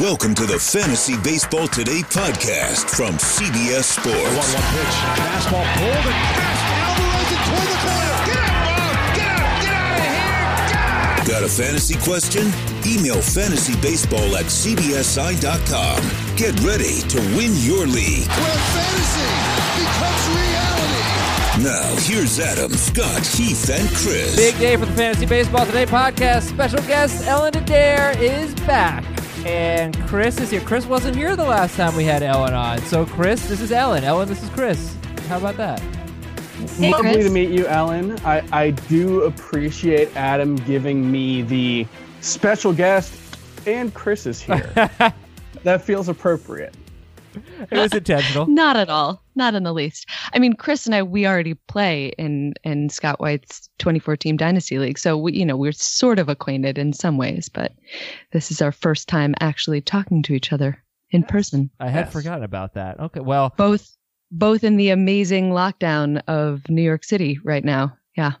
Welcome to the Fantasy Baseball Today podcast from CBS Sports. 1 1 pitch. Fastball pulled and fast. Alvarez and toward the corner. Get out, Bob. Get out. Get out of here. Get out. Got a fantasy question? Email fantasybaseball at cbsi.com. Get ready to win your league. Where fantasy becomes reality. Now, here's Adam, Scott, Heath, and Chris. Big day for the Fantasy Baseball Today podcast. Special guest Ellen Adair is back. And Chris is here. Chris wasn't here the last time we had Ellen on. So, Chris, this is Ellen. Ellen, this is Chris. How about that? Hey, Lovely Chris. to meet you, Ellen. I, I do appreciate Adam giving me the special guest, and Chris is here. that feels appropriate. It was intentional. Not at all. Not in the least. I mean, Chris and I, we already play in in Scott White's 24 team dynasty league, so we, you know, we're sort of acquainted in some ways. But this is our first time actually talking to each other in person, I had Yes. forgotten about that. Okay, well, both both in the amazing lockdown of New York City right now. Yeah,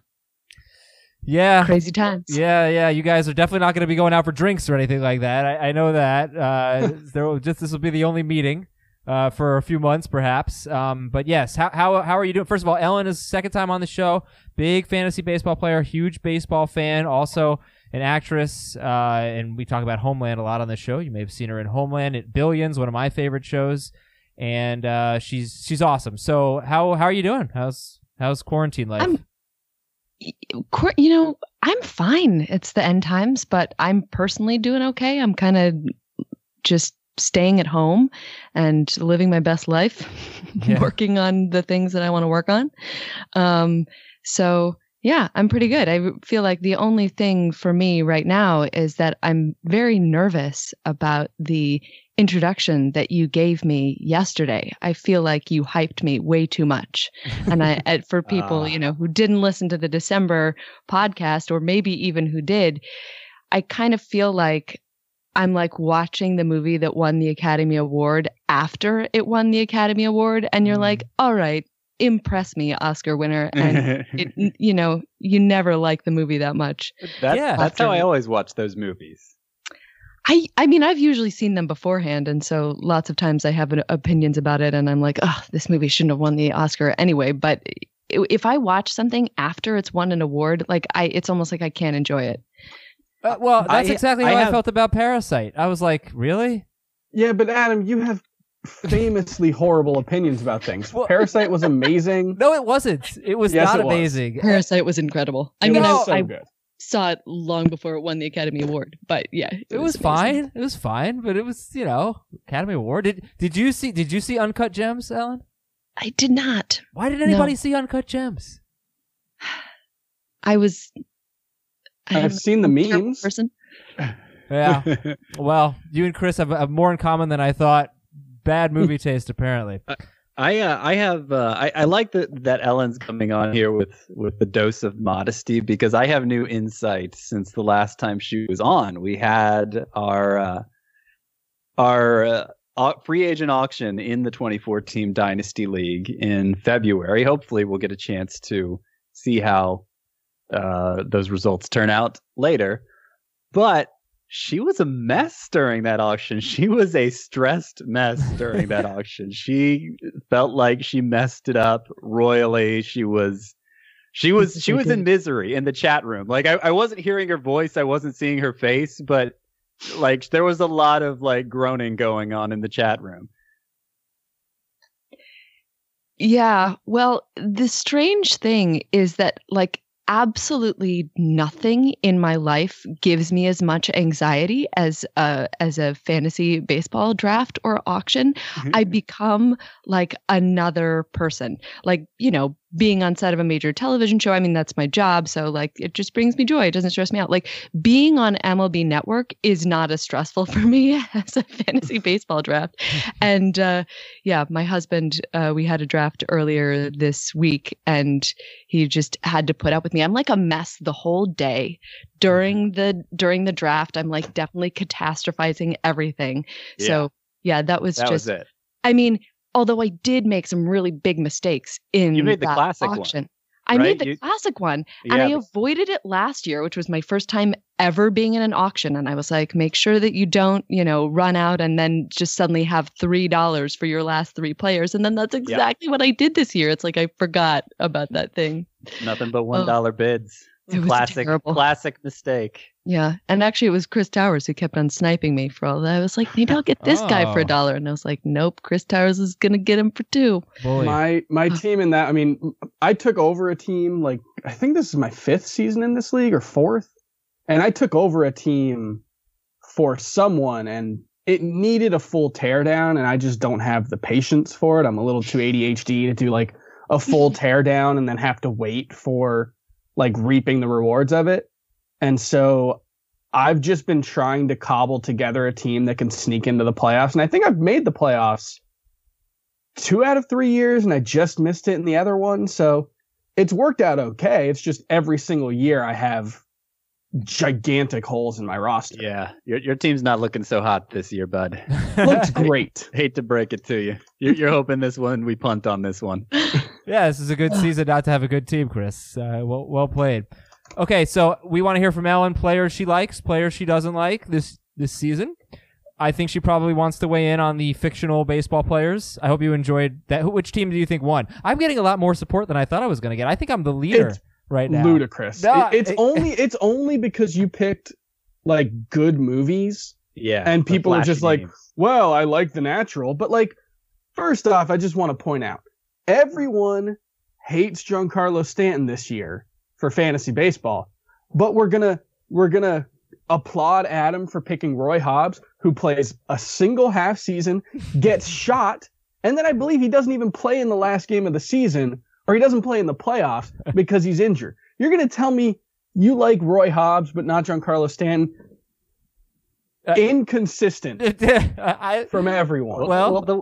yeah. crazy times. Yeah, yeah. You guys are definitely not going to be going out for drinks or anything like that. I, I know that. Uh, there will just this will be the only meeting uh, for a few months, perhaps. Um, but yes, how how how are you doing? First of all, Ellen is second time on the show. Big fantasy baseball player, huge baseball fan, also an actress. Uh, and we talk about Homeland a lot on the show. You may have seen her in Homeland, at Billions, one of my favorite shows. And uh, she's she's awesome. So how how are you doing? How's how's quarantine life? I'm- you know, I'm fine. It's the end times, but I'm personally doing okay. I'm kind of just staying at home and living my best life, Yeah. working on the things that I want to work on. Um, so yeah, I'm pretty good. I feel like the only thing for me right now is that I'm very nervous about the introduction that you gave me yesterday. I feel like you hyped me way too much. And I, for people, Ah. you know, who didn't listen to the December podcast or maybe even who did, I kind of feel like I'm like watching the movie that won the Academy Award after it won the Academy Award. And you're mm-hmm. like, all right, impress me, Oscar winner. And it, you know, you never like the movie that much. That's, Yeah. that's how I always watch those movies. I, I mean, I've usually seen them beforehand, and so lots of times I have an, opinions about it, and I'm like, oh, this movie shouldn't have won the Oscar anyway. But if I watch something after it's won an award, like I, it's almost like I can't enjoy it. Uh, well, that's I- exactly I how I have- felt about Parasite. I was like, really? Yeah, but Adam, you have famously horrible opinions about things. Well- Parasite was amazing. No, it wasn't. It was Yes, not it was. amazing. Parasite was incredible. I mean, was I, so I good. saw it long before it won the Academy Award, but yeah, It was amazing. fine. It was fine, but it was you know Academy Award. Did Did you see Did you see Uncut Gems, Ellen? I did not. Why did anybody No. see Uncut Gems? I was. I I've seen the a memes. Person. Yeah. well, you and Chris have, have more in common than I thought. Bad movie taste, apparently. I uh, I have uh, I, I like that that Ellen's coming on here with with the dose of modesty because I have new insight since the last time she was on. We had our uh, our uh, free agent auction in the 24 team dynasty league in February. Hopefully, we'll get a chance to see how uh, those results turn out later. But she was a mess during that auction. She was a stressed mess during that auction. She felt like she messed it up royally. She was she was she was in misery in the chat room. Like I, I wasn't hearing her voice, I wasn't seeing her face, but like there was a lot of like groaning going on in the chat room. Yeah. Well, the strange thing is that, like, absolutely nothing in my life gives me as much anxiety as a as a fantasy baseball draft or auction. Mm-hmm. I become like another person. Like, you know, being on set of a major television show, I mean, that's my job. So, like, it just brings me joy. It doesn't stress me out. Like, being on MLB Network is not as stressful for me as a fantasy baseball draft. And uh, yeah, my husband, uh, we had a draft earlier this week and he just had to put up with me. I'm like a mess the whole day during the during the draft. I'm like definitely catastrophizing everything. So yeah, that was That just was it. I mean, although I did make some really big mistakes in You made the that classic one. auction. I right? made the You- classic one, and Yeah, I avoided it last year, which was my first time ever being in an auction. And I was like, make sure that you don't, you know, run out and then just suddenly have three dollars for your last three players. And then that's exactly what I did this year. It's like I forgot about that thing. nothing but one oh. dollar bids. Classic, terrible. classic mistake. Yeah, and actually, it was Chris Towers who kept on sniping me for all that. I was like, maybe I'll get this guy for Oh. a dollar, and I was like, nope, Chris Towers is gonna get him for two. Bully. My my team in that, I mean, I took over a team like I think this is my fifth season in this league or fourth, and I took over a team for someone and it needed a full teardown, and I just don't have the patience for it. I'm a little too ADHD to do like a full teardown and then have to wait for like reaping the rewards of it, and so. I've just been trying to cobble together a team that can sneak into the playoffs, and I think I've made the playoffs two out of three years and I just missed it in the other one. So it's worked out okay. It's just every single year I have gigantic holes in my roster. Yeah, your your team's not looking so hot this year, bud. Looks great. Hate to break it to you. You're, you're hoping this one we punt on this one. Yeah, this is a good season not to have a good team, Chris. Uh, well, well played. Okay, so we want to hear from Ellen players she likes, players she doesn't like this this season. I think she probably wants to weigh in on the fictional baseball players. I hope you enjoyed that. Which team do you think won? I'm getting a lot more support than I thought I was going to get. I think I'm the leader It's right now. Ludicrous. No, It- it's it- only it's only because you picked like good movies. Yeah, And people are flashy just like, names. Well, I like the natural, but like first off, I just want to point out everyone hates Giancarlo Stanton this year for fantasy baseball, but we're gonna we're gonna applaud Adam for picking Roy Hobbs, who plays a single half season, gets shot, and then I believe he doesn't even play in the last game of the season, or he doesn't play in the playoffs because he's injured. You're gonna tell me you like Roy Hobbs but not Giancarlo Stanton? Uh, Inconsistent I, from everyone. Well- the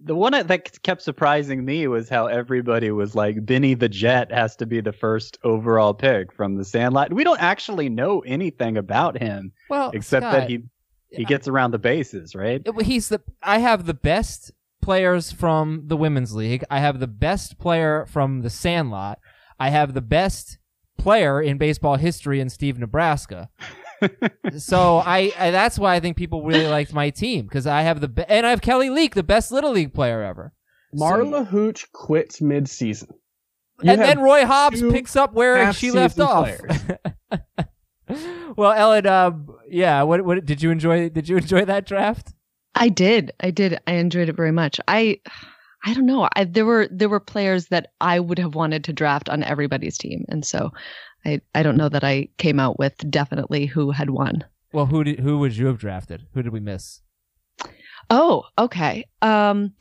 the one that kept surprising me was how everybody was like, Benny the Jet has to be the first overall pick from the Sandlot. We don't actually know anything about him well, except Scott, that he he gets around the bases, right? he's the. I have the best players from the women's league. I have the best player from the Sandlot. I have the best player in baseball history in Steve Nebraska. So I, I that's why I think people really liked my team because I have the be- and I have Kelly Leak, the best little league player ever. Marla Hooch quits mid-season. You and then Roy Hobbs picks up where she left off. well, Ellen, um, yeah, what what did you enjoy? Did you enjoy that draft? I did. I did. I enjoyed it very much. I I don't know. I, there were there were players that I would have wanted to draft on everybody's team, and so I I don't know that I came out with definitely who had won. Well, who did who would you have drafted? Who did we miss? Oh, okay. Um,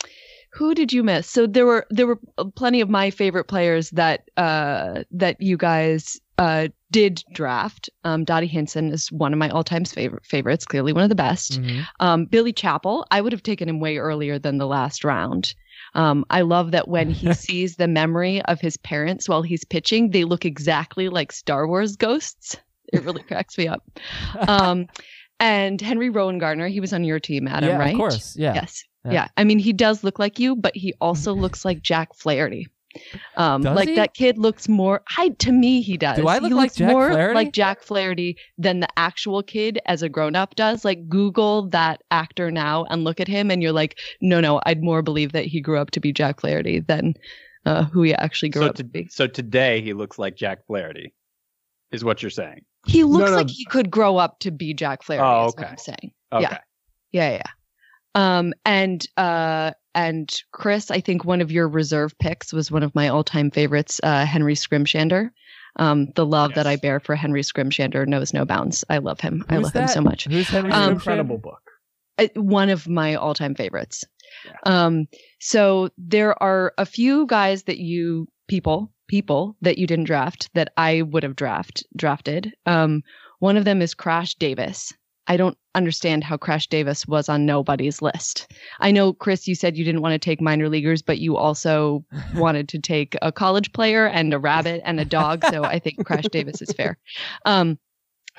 who did you miss? So there were there were plenty of my favorite players that uh that you guys uh did draft. Um, Dottie Hinson is one of my all time favorite favorites. Clearly one of the best. Mhm. Um, Billy Chappell, I would have taken him way earlier than the last round. Um, I love that when he sees the memory of his parents while he's pitching, they look exactly like Star Wars ghosts. It really cracks me up. Um, and Henry Rowengartner, he was on your team, Adam, yeah, right? of course. Yeah. Yes. Yeah. Yeah. I mean, he does look like you, but he also looks like Jack Flaherty. Um, Does like he? that kid looks more. I to me, he does. Do I look he like looks Jack more Flaherty? like Jack Flaherty than the actual kid as a grown up does. Like Google that actor now and look at him, and you're like, no, no, I'd more believe that he grew up to be Jack Flaherty than uh, who he actually grew So, up to, to, be. so today he looks like Jack Flaherty, is what you're saying. He looks no. like he could grow up to be Jack Flaherty. Oh, is what okay. I'm saying. Okay. Yeah. Yeah, yeah. Um, and uh, and Chris, I think one of your reserve picks was one of my all-time favorites, uh, Henry Skrimshander. Um, the love that I bear for Henry Skrimshander knows no bounds. I love him. I Who's love him so much. Who's Henry? Um, incredible book. One of my all-time favorites. Um, so there are a few guys that you people people that you didn't draft that I would have draft drafted. Um, one of them is Crash Davis. I don't understand how Crash Davis was on nobody's list. I know, Chris, you said you didn't want to take minor leaguers, but you also wanted to take a college player and a rabbit and a dog. So I think Crash Davis is fair. Um,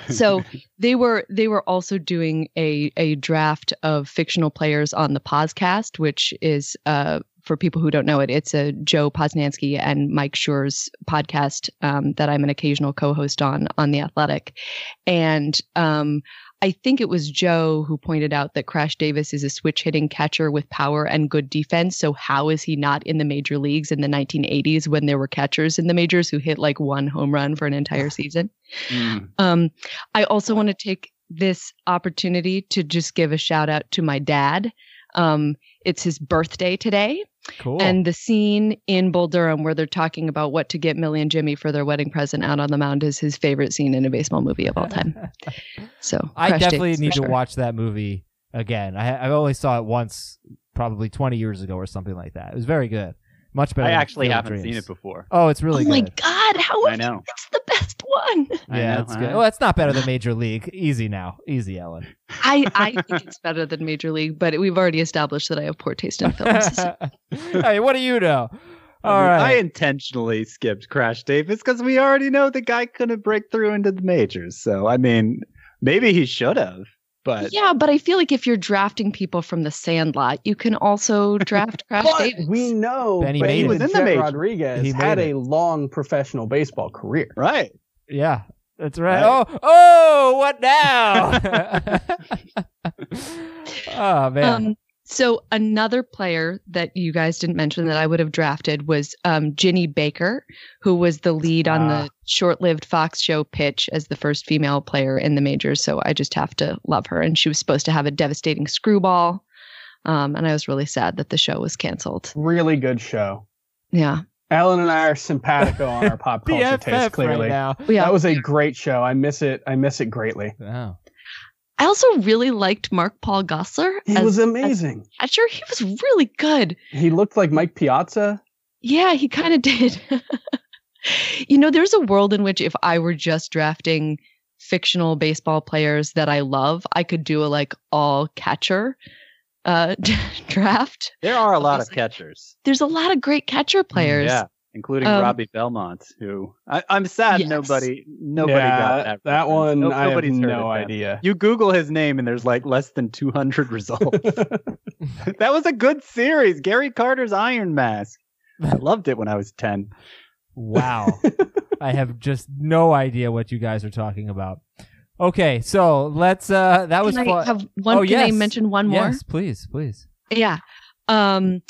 so they were they were also doing a a draft of fictional players on the podcast which is uh for people who don't know it, it's a Joe Posnanski and Mike Schur's podcast um, that I'm an occasional co-host on on the Athletic, and um, I think it was Joe who pointed out that Crash Davis is a switch hitting catcher with power and good defense. So how is he not in the major leagues in the 1980s when there were catchers in the majors who hit like one home run for an entire season? Mm. Um, I also want to take this opportunity to just give a shout out to my dad. Um, it's his birthday today. Cool. And the scene in Bull Durham where they're talking about what to get Millie and Jimmy for their wedding present out on the mound is his favorite scene in a baseball movie of all time. So I definitely Davis for need to watch that movie again. I I only saw it once, probably 20 years ago or something like that. It was very good. Much better. I actually haven't seen it before. Oh, it's really oh my god, how I know. you missed the best one? Yeah, know, it's good. I- Well, it's not better than Major League. Easy now. Easy, Ellen. I, I think it's better than Major League, but we've already established that I have poor taste in films. hey, what do you know? I mean, right. I intentionally skipped Crash Davis because we already know the guy couldn't break through into the majors. So I mean, maybe he should have, but yeah, but I feel like if you're drafting people from the Sandlot, you can also draft Crash But Davis. we know Benny Benny made it. Was in the Jet major. Rodriguez He made had it. a long professional baseball career. right. Yeah, that's right. Right. Oh, oh, what now? oh man. Um, so another player that you guys didn't mention that I would have drafted was um, Ginny Baker, who was the lead on Ah. the short-lived Fox show Pitch as the first female player in the majors. So I just have to love her, and she was supposed to have a devastating screwball, um, and I was really sad that the show was canceled. Really good show. Yeah, Ellen and I are simpatico on our pop culture taste. Clearly, right now. yeah. that was a great show. I miss it. I miss it greatly. Oh. I also really liked Mark Paul Gosselaar. He as was amazing. catcher. He was really good. He looked like Mike Piazza. Yeah, he kind of did. you know, there's a world in which if I were just drafting fictional baseball players that I love, I could do a like all catcher uh draft. There are a lot of Obviously. catchers. There's a lot of great catcher players. Yeah, including Um, Robbie Belmont, who I, I'm sad Yes. nobody nobody yeah, got that. that one. No- I have nobody's heard no of that. idea. You Google his name and there's like less than 200 results. that was a good series. Gary Carter's Iron Mask. I loved it when I was 10. Wow. I have just no idea what you guys are talking about. Okay, so let's uh that was Can I fun. have one? Oh, can I mention one more? Yes, please, please. Yeah. Um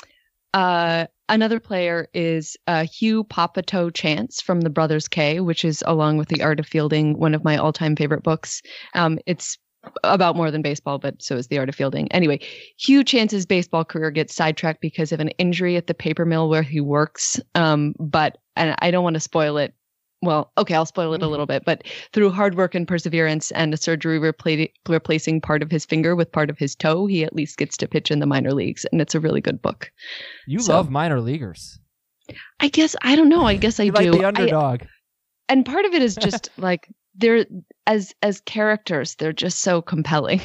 uh another player is uh Hugh Papato Chance from the Brothers K, which is along with the Art of Fielding, one of my all-time favorite books. Um it's about more than baseball, but so is the art of fielding. Anyway, Hugh Chance's baseball career gets sidetracked because of an injury at the paper mill where he works. Um, but and I don't want to spoil it. Well, okay, I'll spoil it a mm-hmm. little bit, but through hard work and perseverance and a surgery repla- replacing part of his finger with part of his toe, he at least gets to pitch in the minor leagues, and it's a really good book. You So- love minor leaguers. I guess I don't know. I guess I You do. like the I- underdog. and part of it is just like they're as as characters, they're just so compelling.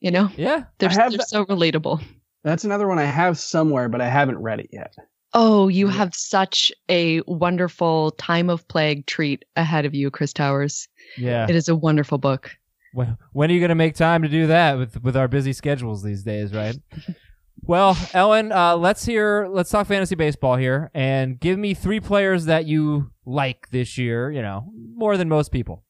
you know, yeah. they're, have they're so relatable. That's another one I have somewhere, but I haven't read it yet. Oh, you have such a wonderful time of plague treat ahead of you, Chris Towers. Yeah. It is a wonderful book. When, when are you going to make time to do that with with our busy schedules these days, right? well, Ellen, uh, let's hear let's talk fantasy baseball here and give me three players that you like this year, you know, more than most people.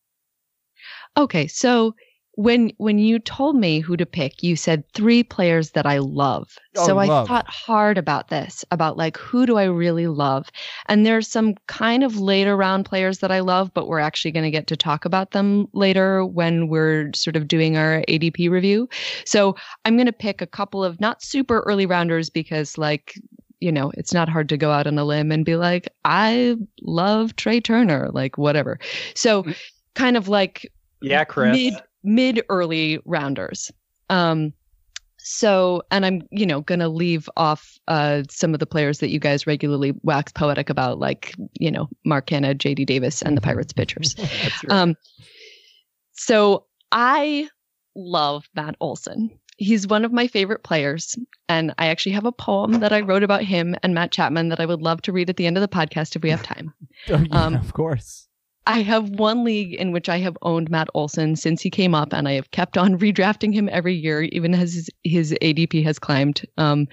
Okay, so when when you told me who to pick, you said three players that I love. Oh, so I thought hard about this, about like who do I really love? And there's some kind of later round players that I love, but we're actually going to get to talk about them later when we're sort of doing our ADP review. So I'm going to pick a couple of not super early rounders because like you know, it's not hard to go out on a limb and be like, I love Trea Turner, like whatever. So mm. kind of like Yeah, Chris. mid mid early rounders. Um so and I'm, you know, gonna leave off uh some of the players that you guys regularly wax poetic about, like, you know, Mark Canha, JD Davis, and the Pirates pitchers. Right. Um so I love Matt Olson. He's one of my favorite players. And I actually have a poem that I wrote about him and Matt Chapman that I would love to read at the end of the podcast if we have time. Oh, yeah, Um, of course. I have one league in which I have owned Matt Olson since he came up, and I have kept on redrafting him every year, even as his, his ADP has climbed. Um,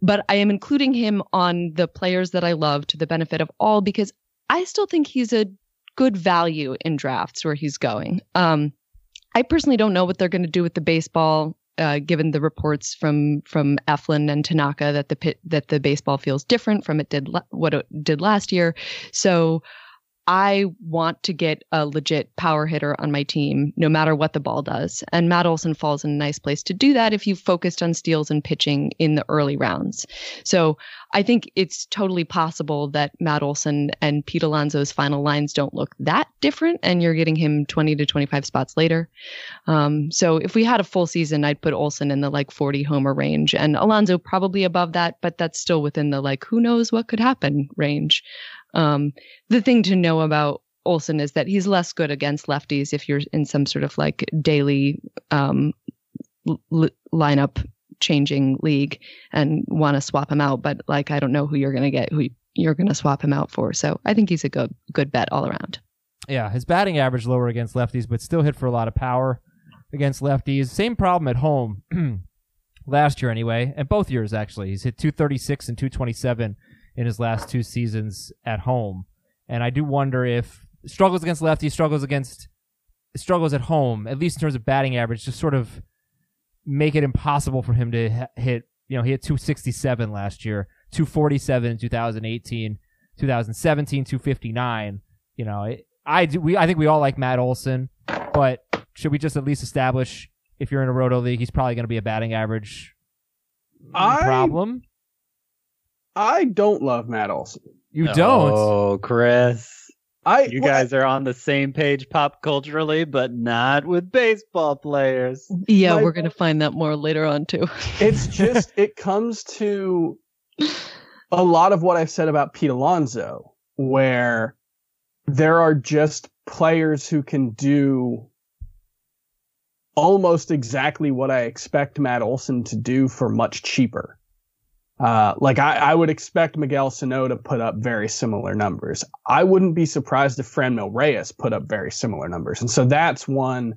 but I am including him on the players that I love to the benefit of all because I still think he's a good value in drafts where he's going. Um, I personally don't know what they're going to do with the baseball, uh, given the reports from from Eflin and Tanaka that the pit, that the baseball feels different from it did what it did last year. So I want to get a legit power hitter on my team, no matter what the ball does. And Matt Olson falls in a nice place to do that if you've focused on steals and pitching in the early rounds. So I think it's totally possible that Matt Olson and Pete Alonso's final lines don't look that different, and you're getting him 20 to 25 spots later. Um, so if we had a full season, I'd put Olson in the like 40 homer range, and Alonso probably above that, but that's still within the like who knows what could happen range. Um, the thing to know about Olson is that he's less good against lefties if you're in some sort of like daily um, l- lineup changing league and want to swap him out. But like, I don't know who you're going to get, who you're going to swap him out for. So I think he's a good good bet all around. Yeah, his batting average lower against lefties, but still hit for a lot of power against lefties. Same problem at home last year anyway, and both years actually. He's hit 236 and 227 in his last two seasons at home. And I do wonder if struggles against lefties, struggles against struggles at home, at least in terms of batting average, just sort of make it impossible for him to hit. You know, he hit 267 last year, 247 in 2018, 2017, 259. You know, I do. We I think we all like Matt Olson, but should we just at least establish if you're in a roto league, he's probably going to be a batting average I- problem? I don't love Matt Olson. You oh, don't. Oh, Chris. I You well, guys are on the same page pop culturally, but not with baseball players. Yeah, My- we're going to find that more later on too. it's just it comes to a lot of what I've said about Pete Alonso, where there are just players who can do almost exactly what I expect Matt Olson to do for much cheaper. Uh, like I, I would expect Miguel Sano to put up very similar numbers. I wouldn't be surprised if Franmil Reyes put up very similar numbers. And so that's one,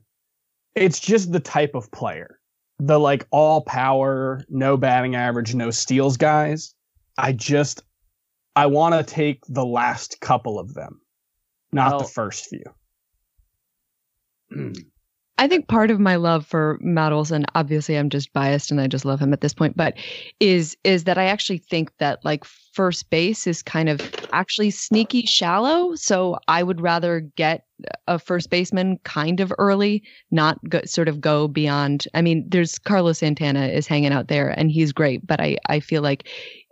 it's just the type of player the like all power, no batting average, no steals guys. I just I want to take the last couple of them, not Well- the first few. I think part of my love for Matt Olson, obviously I'm just biased and I just love him at this point, but is is that I actually think that like first base is kind of actually sneaky shallow. So I would rather get a first baseman kind of early, not go, sort of go beyond. I mean, there's Carlos Santana is hanging out there and he's great, but I I feel like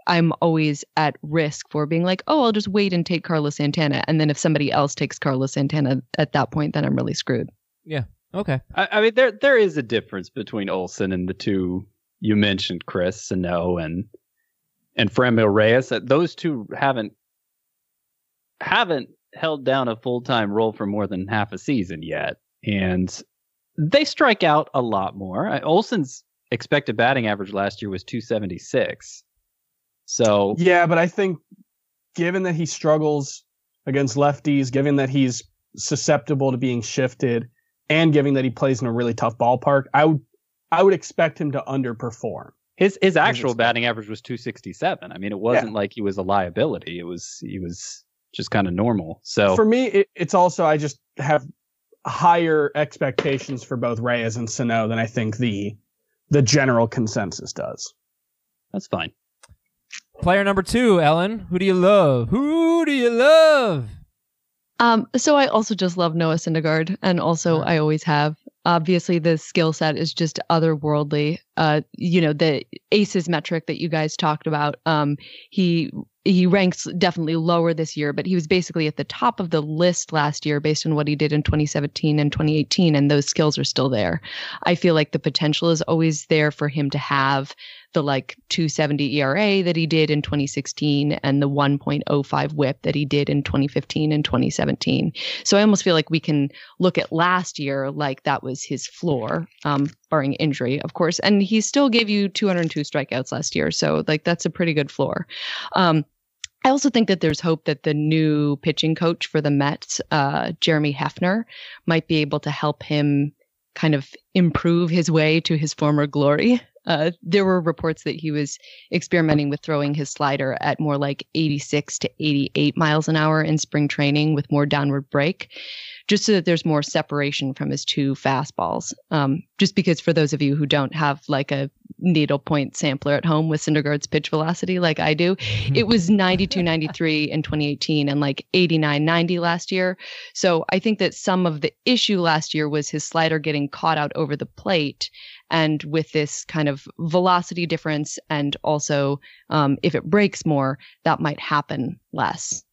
I'm always at risk for being like, oh, I'll just wait and take Carlos Santana, and then if somebody else takes Carlos Santana at that point, then I'm really screwed. Okay. I, I mean, there there is a difference between Olson and the two you mentioned, Chris, Sano and and Franmil Reyes. That Those two haven't haven't held down a full time role for more than half a season yet, and they strike out a lot more. Olson's expected batting average last year was 276. So Yeah, but I think given that he struggles against lefties, given that he's susceptible to being shifted, and given that he plays in a really tough ballpark, I would I would expect him to underperform. his his actual batting average was 267. I mean, it wasn't like he was a liability. It was he was just kind of normal. So For me, it, it's also I just have higher expectations for both Reyes and Sano than I think the the general consensus does. that's fine. Player number two, Ellen. Who do you love? Who do you love? Um, so I also just love Noah Syndergaard, and also I always have. Obviously, the skill set is just otherworldly. Uh, you know, the aces metric that you guys talked about. Um, he he ranks definitely lower this year, but he was basically at the top of the list last year based on what he did in 2017 and 2018, and those skills are still there. I feel like the potential is always there for him to have the like 270 ERA that he did in 2016 and the 1.05 whip that he did in 2015 and 2017. So I almost feel like we can look at last year like that was his floor, um, barring injury, of course. And he still gave you 202 strikeouts last year. So like that's a pretty good floor. Um, I also think that there's hope that the new pitching coach for the Mets, uh, Jeremy Hefner, might be able to help him kind of improve his way to his former glory. Uh, there were reports that he was experimenting with throwing his slider at more like 86 to 88 miles an hour in spring training with more downward break, just so that there's more separation from his two fastballs. Um, just because for those of you who don't have like a needlepoint sampler at home with Syndergaard's pitch velocity like I do, it was 92 93 in 2018 and like 89 90 last year. So I think that some of the issue last year was his slider getting caught out over the plate. And with this kind of velocity difference, and also um, if it breaks more, that might happen less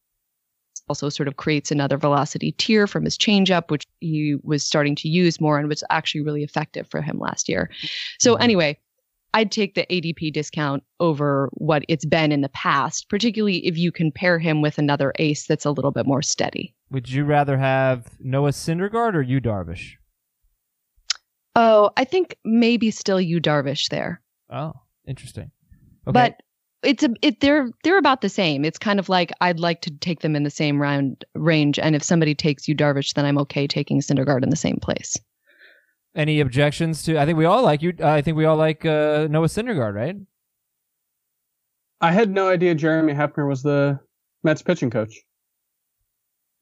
also sort of creates another velocity tier from his changeup, which he was starting to use more and was actually really effective for him last year. So Mm-hmm. anyway, I'd take the ADP discount over what it's been in the past, particularly if you compare him with another ace that's a little bit more steady. Would you rather have Noah Syndergaard or Yu Darvish? Oh, I think maybe still Yu Darvish there. Oh, interesting. Okay. But it's a it they're they're about the same. It's kind of like I'd like to take them in the same round range, and if somebody takes Yu Darvish, then I'm okay taking Syndergaard in the same place. any objections to? I think we all like you. I think we all like uh, Noah Syndergaard, right? I had no idea Jeremy Hefner was the Mets pitching coach.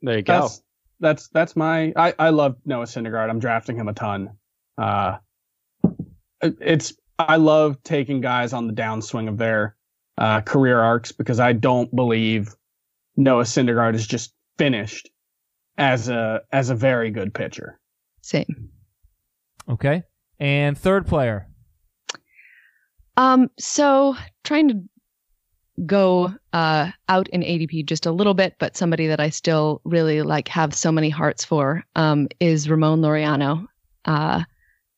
There you go. That's that's that's my. I I love Noah Syndergaard. I'm drafting him a ton. Uh, it's I love taking guys on the downswing of their uh, career arcs because I don't believe Noah Syndergaard is just finished as a as a very good pitcher. Same. Okay. And third player. Um, so trying to go uh out in ADP just a little bit, but somebody that I still really like have so many hearts for um is Ramon Laureano. Uh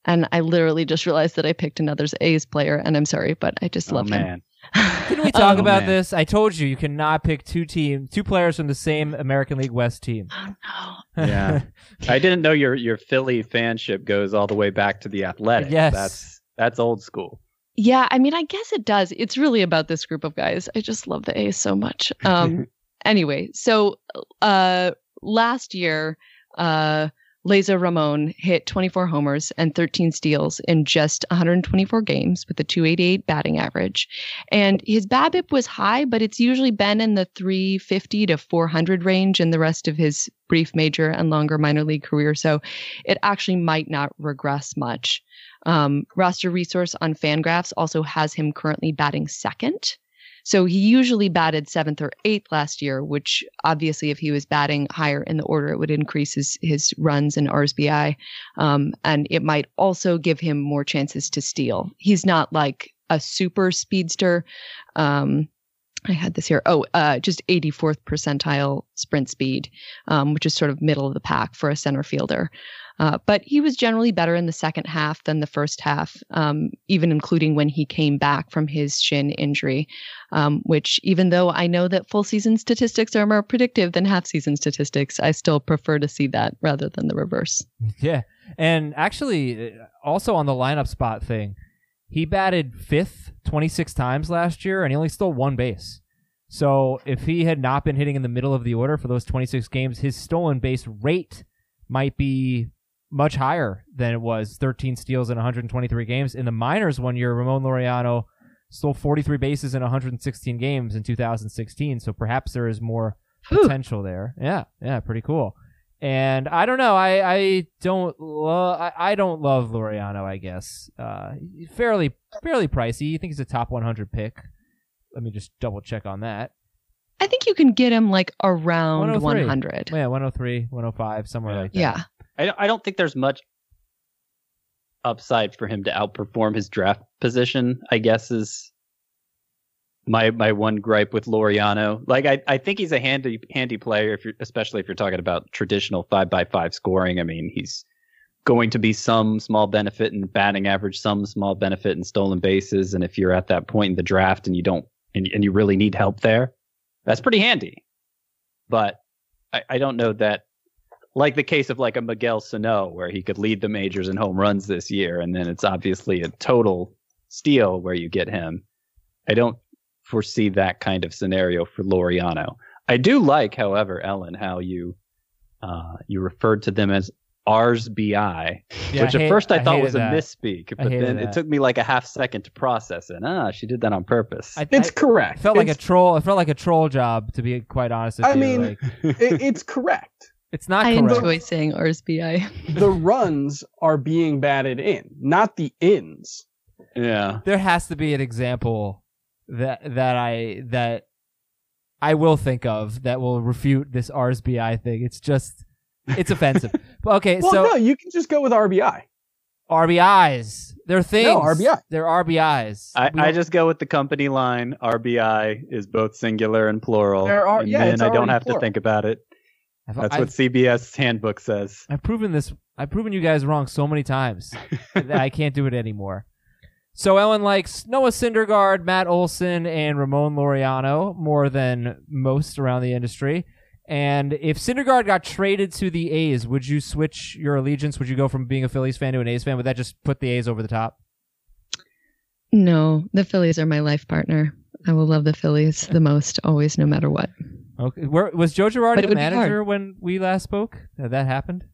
and I literally just realized that I picked another's A's player, and I'm sorry, but I just oh love him. man. Can we talk Oh, about man. this? I told you you cannot pick two team, two players from the same American League West team. Oh, no. Yeah. I didn't know your your Philly fanship goes all the way back to the Athletics. Yes. That's that's old school. Yeah, I mean, I guess it does. It's really about this group of guys. I just love the A's so much. Um, anyway, so uh, last year, uh, Leza Ramon hit 24 homers and 13 steals in just 124 games with a 288 batting average. And his BABIP was high, but it's usually been in the 350 to 400 range in the rest of his brief major and longer minor league career. So it actually might not regress much. Um, roster resource on Fangraphs also has him currently batting second. So he usually batted seventh or eighth last year, which obviously, if he was batting higher in the order, it would increase his, his runs and RSBI. Um, and it might also give him more chances to steal. He's not like a super speedster. Um, I had this here. Oh, uh, just 84th percentile sprint speed, um, which is sort of middle of the pack for a center fielder. Uh, but he was generally better in the second half than the first half, um, even including when he came back from his shin injury. Um, which, even though I know that full season statistics are more predictive than half season statistics, I still prefer to see that rather than the reverse. Yeah. And actually, uh, also on the lineup spot thing, he batted fifth 26 times last year and he only stole one base. So if he had not been hitting in the middle of the order for those 26 games, his stolen base rate might be much higher than it was 13 steals in 123 games. In the minors one year, Ramon Laureano stole 43 bases in 116 games in 2016. So perhaps there is more Whew. potential there. Yeah, yeah, pretty cool. And I don't know. I I don't love. I, I don't love Laureano. I guess uh, fairly fairly pricey. You think he's a top 100 pick? Let me just double check on that. I think you can get him like around 103. 100. Yeah, 103, 105, somewhere Yeah. like that. Yeah. I don't, I don't think there's much upside for him to outperform his draft position. I guess is my my one gripe with Laureano. Like I, I think he's a handy handy player if you're especially if you're talking about traditional five by five scoring. I mean he's going to be some small benefit in batting average, some small benefit in stolen bases, and if you're at that point in the draft and you don't and, and you really need help there, that's pretty handy. But I, I don't know that like the case of like a Miguel Sano, where he could lead the majors in home runs this year, and then it's obviously a total steal where you get him. I don't foresee that kind of scenario for Laureano. I do like, however, Ellen, how you uh, you referred to them as Rs BI, Yeah, which at hate- first I, thought hated was a that. misspeak, but then that. it took me like a half second to process it. Ah, she did that on purpose. I, It's I- correct. It felt like a troll. It felt like a troll job, to be quite honest. With I you. mean, Like, it, it's correct. It's not I correct. enjoy saying RSBI. The runs are being batted in, not the ins. yeah. there has to be an example that that I that I will think of that will refute this RSBI thing. It's just it's offensive. But okay, Well, so no, you can just go with RBI. RBIs, they're things. No, RBI. They're RBIs. I, I just go with the company line. RBI is both singular and plural. There are- and yeah, then I don't have plural. to think about it. I've, That's I've, what CBS handbook says. I've proven this. I've proven you guys wrong so many times that I can't do it anymore. So Ellen likes Noah Syndergaard, Matt Olson, and Ramon Laureano more than most around the industry. And if Syndergaard got traded to the A's, would you switch your allegiance? Would you go from being a Phillies fan to an A's fan? Would that just put the A's over the top? No, the Phillies are my life partner. I will love the Phillies the most, always, no matter what. Okay. Where was Joe Girardi the manager when we last spoke? Had that happened?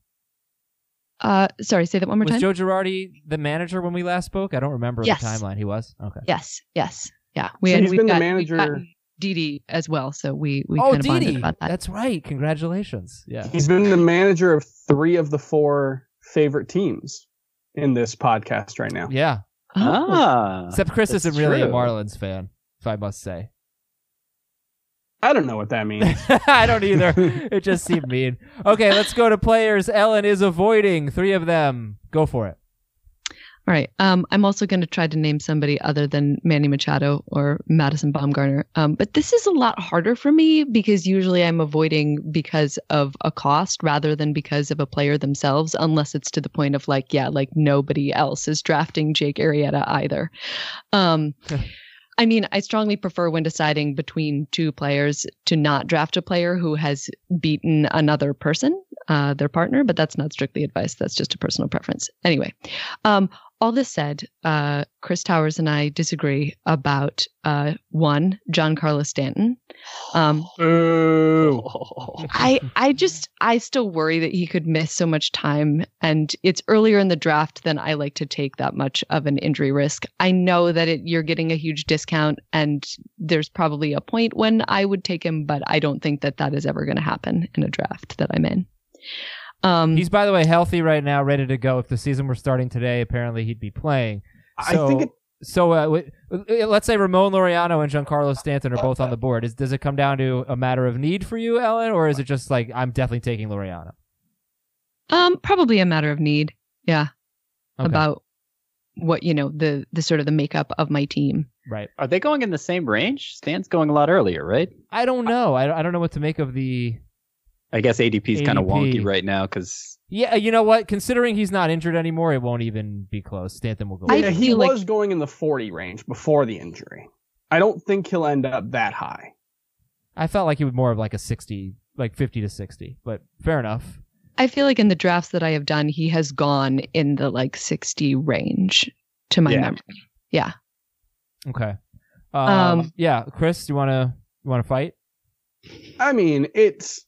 Uh, sorry, say that one more Was time. Joe Girardi the manager when we last spoke? I don't remember Yes. the timeline. He was. Okay. yes, yes, yeah. We So had he's we've been the manager- We've Didi as well, so we we oh, kind of bonded about that. That's right. Congratulations. Yeah. He's been the manager of three of the four favorite teams in this podcast right now. Yeah. Oh. Ah, Except Chris isn't really a. Marlins fan, if I must say. I don't know what that means. I don't either. It just seemed mean. Okay, let's go to players. Ellen is avoiding three of them. Go for it. All right. Um, I'm also going to try to name somebody other than Manny Machado or Madison Bumgarner. Um, but this is a lot harder for me because usually I'm avoiding because of a cost rather than because of a player themselves, unless it's to the point of like, yeah, like nobody else is drafting Jake Arrieta either. Um, I mean, I strongly prefer when deciding between two players to not draft a player who has beaten another person, uh, their partner, but that's not strictly advice. That's just a personal preference. Anyway, um, all this said, uh, Chris Towers and I disagree about uh, one, Giancarlo Stanton. Um, I I just I still worry that he could miss so much time and it's earlier in the draft than I like to take that much of an injury risk. I know that it, you're getting a huge discount and there's probably a point when I would take him but I don't think that that is ever going to happen in a draft that I'm in. Um He's, by the way, healthy right now, ready to go. If the season were starting today, apparently he'd be playing. So, I think it, so uh, w- uh, let's say Ramon Laureano and Giancarlo Stanton are both on the board. Is, does it come down to a matter of need for you, Ellen, or is it just like I'm definitely taking Laureano? um probably a matter of need. Yeah. Okay. About what, you know, the the sort of the makeup of my team. right. Are they going in the same range? Stan's going a lot earlier, right? I don't know. I, I don't know what to make of the. I guess ADP is kind of wonky right now because Yeah, you know what? Considering he's not injured anymore, it won't even be close. Stanton will go. I yeah, he feel like- was going in the 40 range before the injury. I don't think he'll end up that high. I felt like he was more of like a 60, like 50 to 60, but fair enough. I feel like in the drafts that I have done, he has gone in the like 60 range to my Yeah. memory. Yeah. Okay. Um, Um, yeah, Chris, do you want to you want to fight? I mean, it's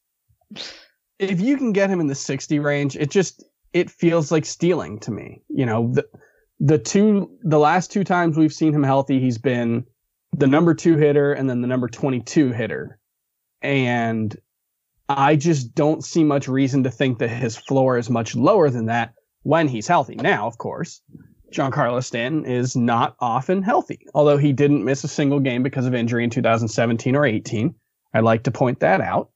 if you can get him in the 60 range, it just it feels like stealing to me. You know, the the two the last two times we've seen him healthy, he's been the number 2 hitter and then the number 22 hitter. And I just don't see much reason to think that his floor is much lower than that when he's healthy. Now, of course, Giancarlo Stanton is not often healthy, although he didn't miss a single game because of injury in 2017 or 18. I'd like to point that out.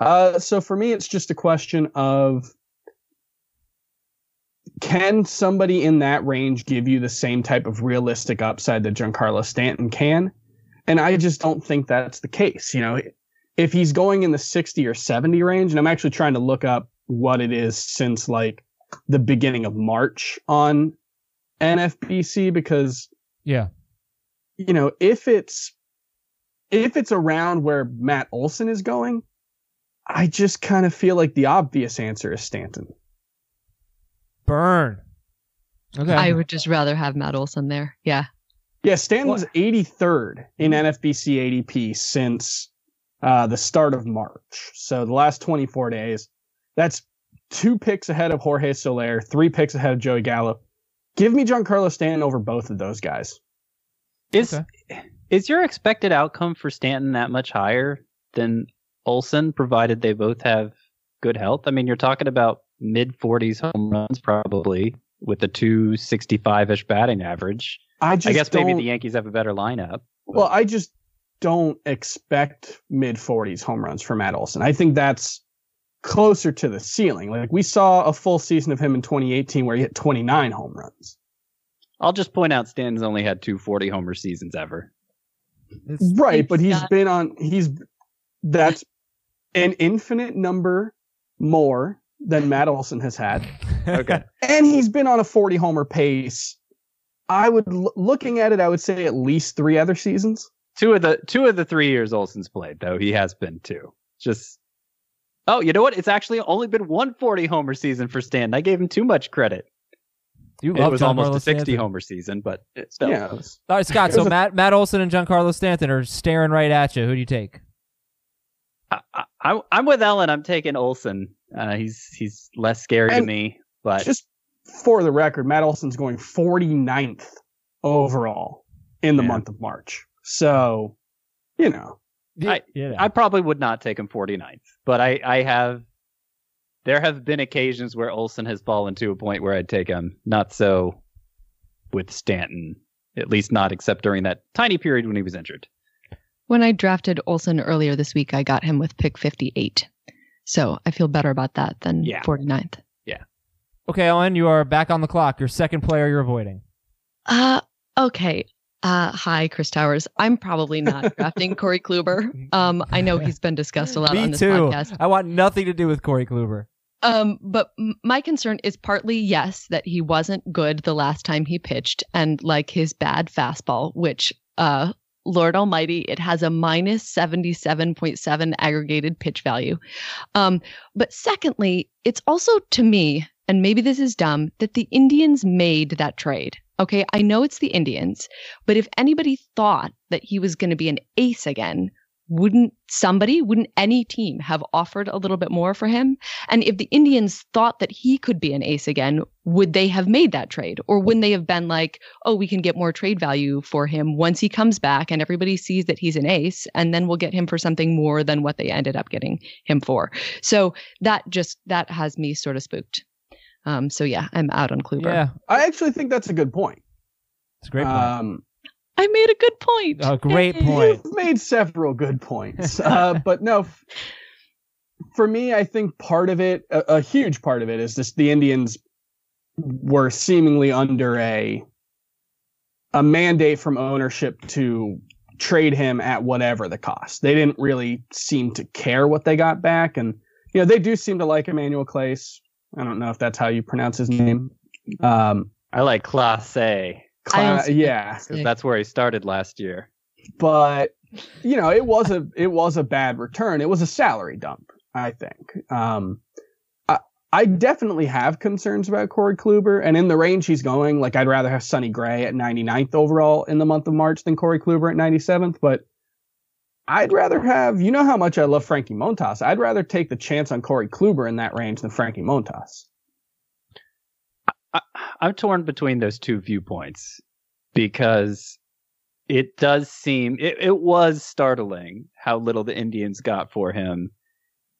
Uh, so for me, it's just a question of can somebody in that range give you the same type of realistic upside that Giancarlo Stanton can? And I just don't think that's the case. You know, if he's going in the 60 or 70 range, and I'm actually trying to look up what it is since like the beginning of March on NFBC because Yeah. you know, if it's if it's around where Matt Olson is going, I just kind of feel like the obvious answer is Stanton. Burn. Okay. I would just rather have Matt Olson there. Yeah. Yeah, Stanton's 83rd in NFBC ADP since uh, the start of March. So the last 24 days, that's two picks ahead of Jorge Soler, three picks ahead of Joey Gallo. Give me Giancarlo Stanton over both of those guys. Is Okay. is your expected outcome for Stanton that much higher than Olson, provided they both have good health? I mean, you're talking about mid 40s home runs probably with a 265 ish batting average. I just I guess maybe don't- the Yankees have a better lineup. Well, I just don't expect mid 40s home runs from Matt Olson. I think that's closer to the ceiling. Like we saw a full season of him in 2018 where he hit 29 home runs. I'll just point out Stanton's only had two 40 homer seasons ever. It's- Right, but he's Scott. been on he's that's an infinite number more than Matt Olson has had. Okay. And he's been on a 40 homer pace. I would looking at it I would say at least 3 other seasons. two of the two of the three years Olson's played, though he has been two. Just oh, you know what? It's actually only been one 40 homer season for Stanton. I gave him too much credit. you It love was almost Giancarlo a 60 Stanton. homer season, but it still. Yeah. All right, Scott. So Matt Matt Olson and Giancarlo Stanton are staring right at you. Who do you take? I, I, I'm with Ellen. I'm taking Olson. Uh, he's he's less scary to me, but Just for the record, Matt Olson's going 49th overall in the Yeah. month of March. So, you know, I- yeah. I probably would not take him 49th. But I, I have. There have been occasions where Olson has fallen to a point where I'd take him. Not so with Stanton, at least not except during that tiny period when he was injured. When I drafted Olson earlier this week, I got him with pick 58. So I feel better about that than Yeah. 49th. okay, Ellen, you are back on the clock. Your second player you're avoiding. Uh, okay. Uh, hi, Chris Towers. I'm probably not drafting Corey Kluber. Um, I know he's been discussed a lot Me on this too. podcast. I want nothing to do with Corey Kluber. Um, but m- my concern is partly yes that he wasn't good the last time he pitched, and like his bad fastball, which uh, Lord Almighty, it has a minus seventy seven point seven aggregated pitch value. Um, but secondly, it's also to me, and maybe this is dumb, that the Indians made that trade. Okay, I know it's the Indians, but if anybody thought that he was going to be an ace again, wouldn't somebody, wouldn't any team have offered a little bit more for him? And if the Indians thought that he could be an ace again, would they have made that trade? Or wouldn't they have been like, oh, we can get more trade value for him once he comes back and everybody sees that he's an ace, and then we'll get him for something more than what they ended up getting him for? So that just, that has me sort of spooked. Um, so yeah, I'm out on Kluber. Yeah, I actually think that's a good point. it's a great point. Um, I made a good point. A great Yay. point. You've made several good points. Uh, but no, f- for me, I think part of it, a, a huge part of it, is just the Indians were seemingly under a a mandate from ownership to trade him at whatever the cost. They didn't really seem to care what they got back, and you know they do seem to like Emmanuel Clase. I don't know if that's how you pronounce his name. Um, I like Class A Cla- yeah, because that's where he started last year. but you know it was a it was a bad return. It was a salary dump i think. Um i i definitely have concerns about corey kluber and in the range he's going like i'd rather have sonny gray at 99th overall in the month of march than corey kluber at 97th but i'd rather have you know how much i love frankie montas? I'd rather take the chance on corey kluber in that range than frankie montas I'm torn between those two viewpoints because it does seem it, it was startling how little the Indians got for him,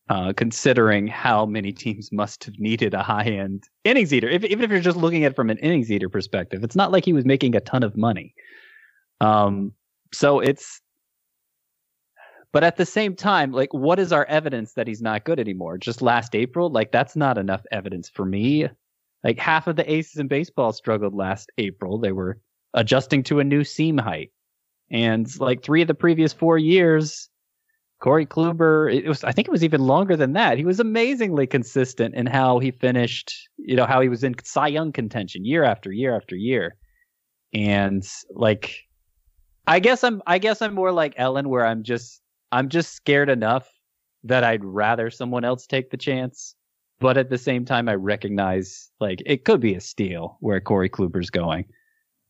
uh, considering how many teams must have needed a high end innings eater. If, even if you're just looking at it from an innings eater perspective, it's not like he was making a ton of money. Um, so it's. But at the same time, like, what is our evidence that he's not good anymore? Just last April, like that's not enough evidence for me like half of the aces in baseball struggled last April. They were adjusting to a new seam height. And like three of the previous four years, Corey Kluber, it was, I think it was even longer than that. He was amazingly consistent in how he finished, you know, how he was in Cy Young contention year after year after year. And like, I guess I'm, I guess I'm more like Ellen where I'm just, I'm just scared enough that I'd rather someone else take the chance but at the same time, I recognize like it could be a steal where Corey Kluber's going.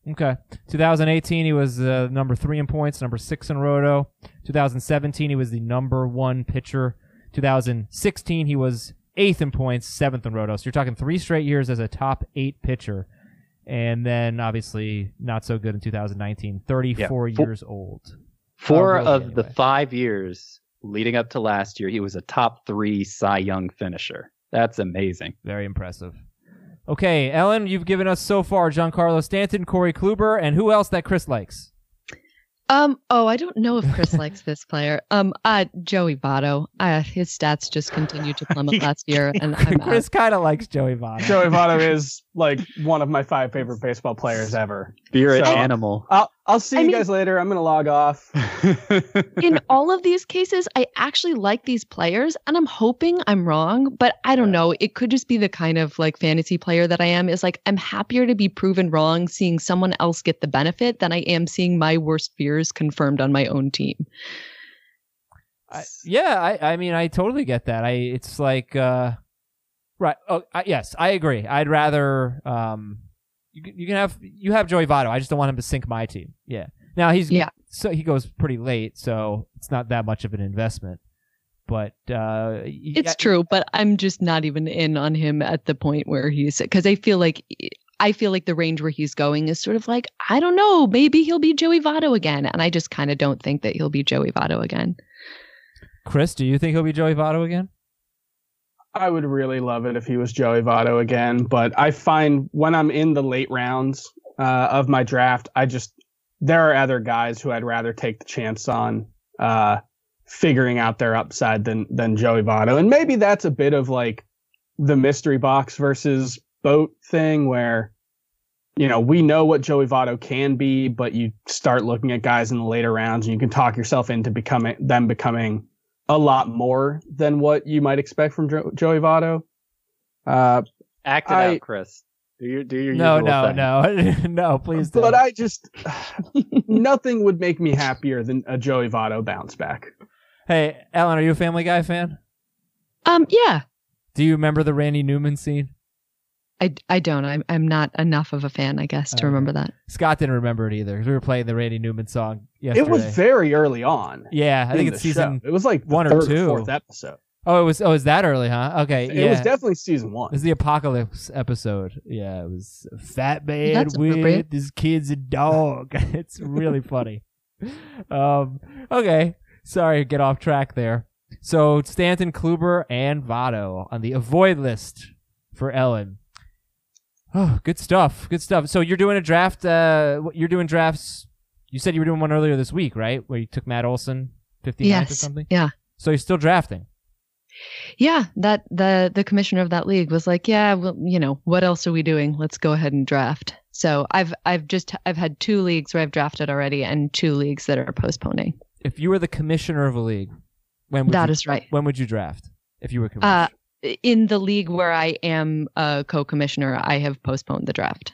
Okay. 2018, he was uh, number three in points, number six in roto. 2017, he was the number one pitcher. 2016, he was eighth in points, seventh in roto. So you're talking three straight years as a top eight pitcher. And then obviously not so good in 2019, 34 Yeah. Four- years old. Four Oh, really, of the five years leading up to last year, he was a top three Cy Young finisher. That's amazing. Very impressive. Okay, Ellen, you've given us so far Giancarlo Stanton, Corey Kluber, and who else that Chris likes? Um. Oh, I don't know if Chris likes this player. Um. Uh. Joey Votto. Uh, his stats just continued to plummet last year, and I'm out. Chris kind of likes Joey Votto. Joey Votto is like one of my five favorite baseball players ever. Spirit So- animal. I'll I'll see I you mean- guys later. I'm gonna log off. in all of these cases, I actually like these players, and I'm hoping I'm wrong, but I don't know. It could just be the kind of like fantasy player that I am. Is like I'm happier to be proven wrong, seeing someone else get the benefit, than I am seeing my worst fears confirmed on my own team. I, yeah, I, I mean, I totally get that. I, it's like, uh, right. Oh, I, yes, I agree. I'd rather, um, you, can- you can have, you have Joey Votto. I just don't want him to sink my team. Yeah. Now he's, Yeah. so he goes pretty late, so it's not that much of an investment. But, uh, It's true, but I'm just not even in on him at the point where he's because I feel like I feel like the range where he's going is sort of like I don't know, maybe he'll be Joey Votto again, and I just kind of don't think that he'll be Joey Votto again. Chris, do you think he'll be Joey Votto again? I would really love it if he was Joey Votto again, but I find when I'm in the late rounds uh, of my draft, I just there are other guys who I'd rather take the chance on uh, figuring out their upside than than Joey Votto, and maybe that's a bit of like the mystery box versus boat thing where you know we know what Joey Votto can be, but you start looking at guys in the later rounds and you can talk yourself into becoming them becoming a lot more than what you might expect from jo- Joey Votto. Uh, Act it I- out, Chris. Do your do your No, usual no, thing. no, no, please don't. but I just nothing would make me happier than a Joey Votto bounce back. hey, Ellen, are you a Family Guy fan? Um, yeah, Do you remember the Randy Newman scene? I, I don't. I'm I'm not enough of a fan, I guess, to Okay. remember that. Scott didn't remember it either. we were playing the Randy Newman song yesterday. It was very early on. yeah, I think it's season. show. It was like the one or third two. fourth episode. Oh, it was. Oh, is that early, huh? Okay, It yeah. was definitely season one. It was the apocalypse episode. Yeah, it was fat man That's with appropriate. his kid's a dog. it's really funny. Um, okay, sorry, to get off track there. So Stanton, Kluber, and Votto on the avoid list for Ellen. Oh, good stuff. Good stuff. So you're doing a draft. Uh, you're doing drafts. You said you were doing one earlier this week, right? Where you took Matt Olson, 59th or something. Yeah. So you're still drafting. Yeah, that the the commissioner of that league was like, yeah, well, you know, what else are we doing? Let's go ahead and draft. So I've I've just I've had two leagues where I've drafted already, and two leagues that are postponing. If you were the commissioner of a league, when would That you, is right. when would you draft? If you were commissioner. Uh, in the league where I am a co-commissioner, I have postponed the draft.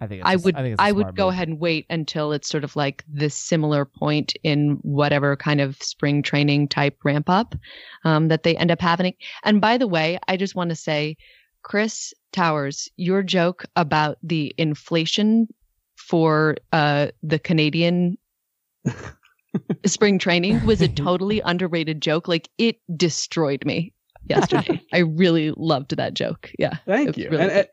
I think it's I would I, think it's a I would go move. ahead and wait until it's sort of like this similar point in whatever kind of spring training type ramp up um, that they end up having. And by the way, I just want to say, Chris Towers, your joke about the inflation for uh, the Canadian spring training was a totally underrated joke. Like it destroyed me yesterday. I really loved that joke. Yeah. Thank you. really and.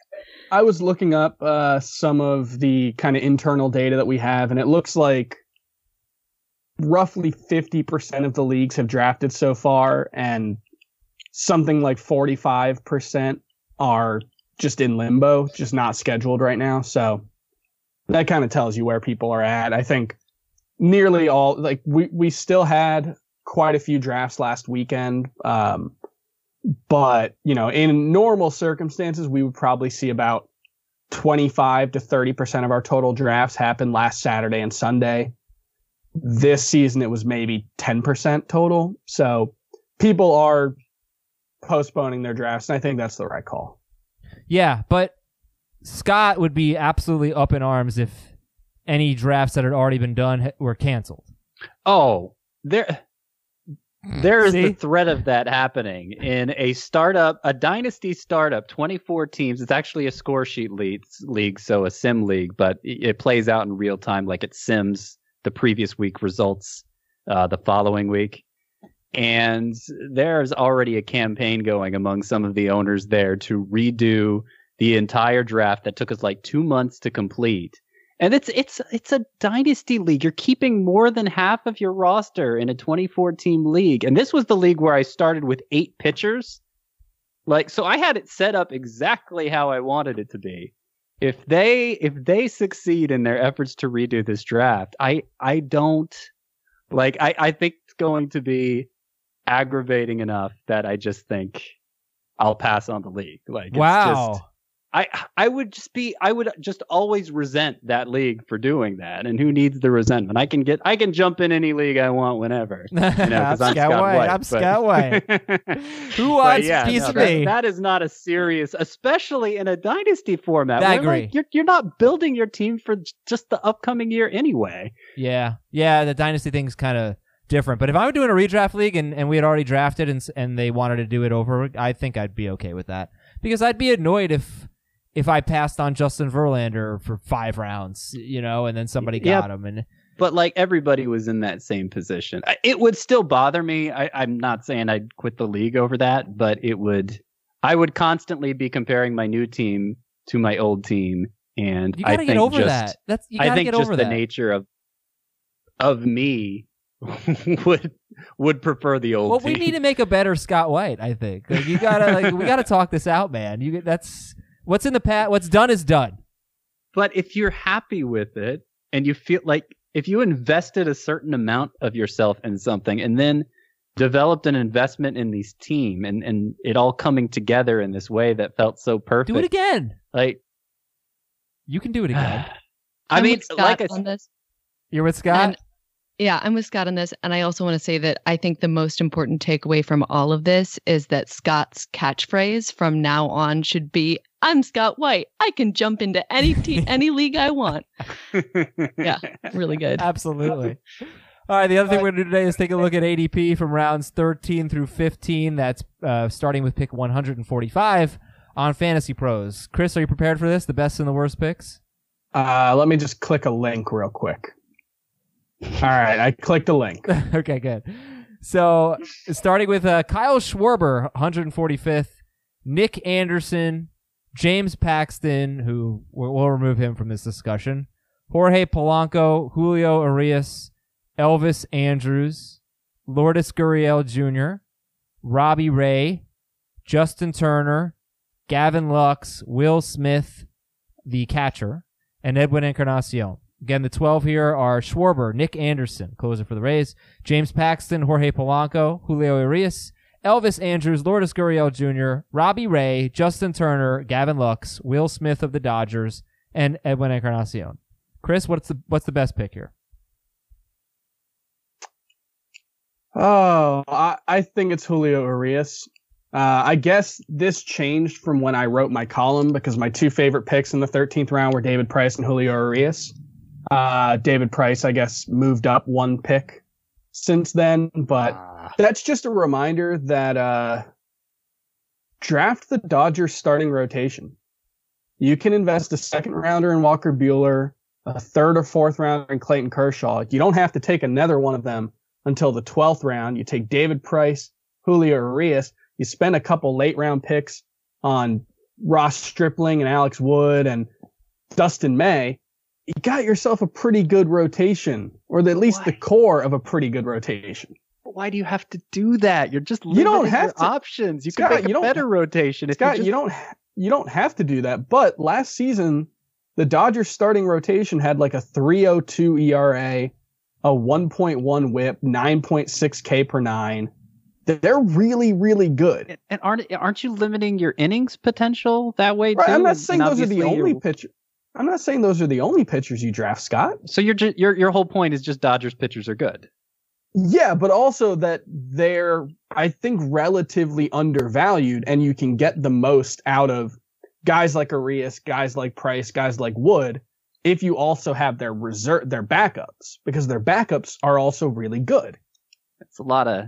I was looking up uh, some of the kind of internal data that we have, and it looks like roughly 50% of the leagues have drafted so far, and something like 45% are just in limbo, just not scheduled right now. So that kind of tells you where people are at. I think nearly all, like, we, we still had quite a few drafts last weekend. Um, but you know in normal circumstances we would probably see about 25 to 30% of our total drafts happen last saturday and sunday. This season it was maybe 10% total. So people are postponing their drafts and i think that's the right call. Yeah, but Scott would be absolutely up in arms if any drafts that had already been done were canceled. Oh, there there is See? the threat of that happening in a startup, a dynasty startup, 24 teams. It's actually a score sheet league, league so a sim league, but it it plays out in real time like it sims the previous week results uh, the following week. and there's already a campaign going among some of the owners there to redo the entire draft that took us like two months to complete. And it's it's it's a dynasty league. You're keeping more than half of your roster in a 24 team league. And this was the league where I started with eight pitchers. Like so I had it set up exactly how I wanted it to be. If they if they succeed in their efforts to redo this draft, I I don't like I, I think it's going to be aggravating enough that I just think I'll pass on the league. Like wow. just I I would just be I would just always resent that league for doing that. And who needs the resentment? I can get I can jump in any league I want whenever. You know, I'm I'm Scott Scott White. White, I'm but- Scott White. Who wants yeah, a piece no, of that- me? That is not a serious, especially in a dynasty format. I where, agree. like, you're you're not building your team for just the upcoming year anyway. Yeah, yeah. The dynasty thing's kind of different. But if I were doing a redraft league and, and we had already drafted and and they wanted to do it over, I think I'd be okay with that because I'd be annoyed if if I passed on Justin Verlander for five rounds, you know, and then somebody got him. And But like everybody was in that same position. It would still bother me. I, I'm not saying I'd quit the league over that, but it would. I would constantly be comparing my new team to my old team, and you I gotta think get over just, that. That's you I gotta think get just over the that. nature of of me would would prefer the old Well, team. we need to make a better Scott White. I think like, you gotta like we gotta talk this out, man. You that's what's in the past. What's done is done. But if you're happy with it and you feel like if you invested a certain amount of yourself in something and then developed an investment in this team and, and it all coming together in this way that felt so perfect. Do it again. Like You can do it again. I I'm mean, with like I on this. You're with Scott. And- Yeah, I'm with Scott on this. And I also want to say that I think the most important takeaway from all of this is that Scott's catchphrase from now on should be I'm Scott White. I can jump into any te- any league I want. Yeah. Really good. Absolutely. All right. The other thing we're going to do today is take a look at ADP from rounds 13 through 15. That's uh, starting with pick 145 on Fantasy Pros. Chris, are you prepared for this? The best and the worst picks? Uh, let me just click a link real quick. All right, I clicked the link. okay, good. So starting with uh, Kyle Schwarber, 145th, Nick Anderson, James Paxton, who we'll, remove him from this discussion, Jorge Polanco, Julio Urias, Elvis Andrus, Lourdes Gurriel Jr., Robbie Ray, Justin Turner, Gavin Lux, Will Smith, the catcher, and Edwin Encarnacion. Again, the 12 here are Schwarber, Nick Anderson, closer for the Rays, James Paxton, Jorge Polanco, Julio Urias, Elvis Andrus, Lourdes Gurriel Jr., Robbie Ray, Justin Turner, Gavin Lux, Will Smith of the Dodgers, and Edwin Encarnacion. Chris, what's the what's the best pick here? Oh, I, I think it's Julio Urias. Uh, I guess this changed from when I wrote my column because my two favorite picks in the 13th round were David Price and Julio Arias. Uh, David Price, I guess, moved up one pick since then, but Ah. that's just a reminder that uh, draft the Dodgers starting rotation. You can invest a second rounder in Walker Buehler, a third or fourth rounder in Clayton Kershaw. You don't have to take another one of them until the 12th round. You take David Price, Julio Urias. You spend a couple late round picks on Ross Stripling and Alex Wood and Dustin May. You got yourself a pretty good rotation, or at least the core of a pretty good rotation. But why do you have to do that? You're just You don't have options. You Scott, can make you a better rotation Scott, you you, just don't you don't have to do that. But last season, the Dodgers starting rotation had like a 3.02 ERA, a 1.1 WHIP, 9.6 K per nine. They're really, really good. and aren't aren't you limiting your innings potential that way Right, too? I'm not And saying those are the only you're- pitcher. I'm not saying those are the only pitchers you draft, Scott. So your ju- your your whole point is just Dodgers pitchers are good. Yeah, but also that they're, I think, relatively undervalued, and you can get the most out of guys like Urias, guys like Price, guys like Wood, if you also have their reserve, their backups, because their backups are also really good. It's a lot of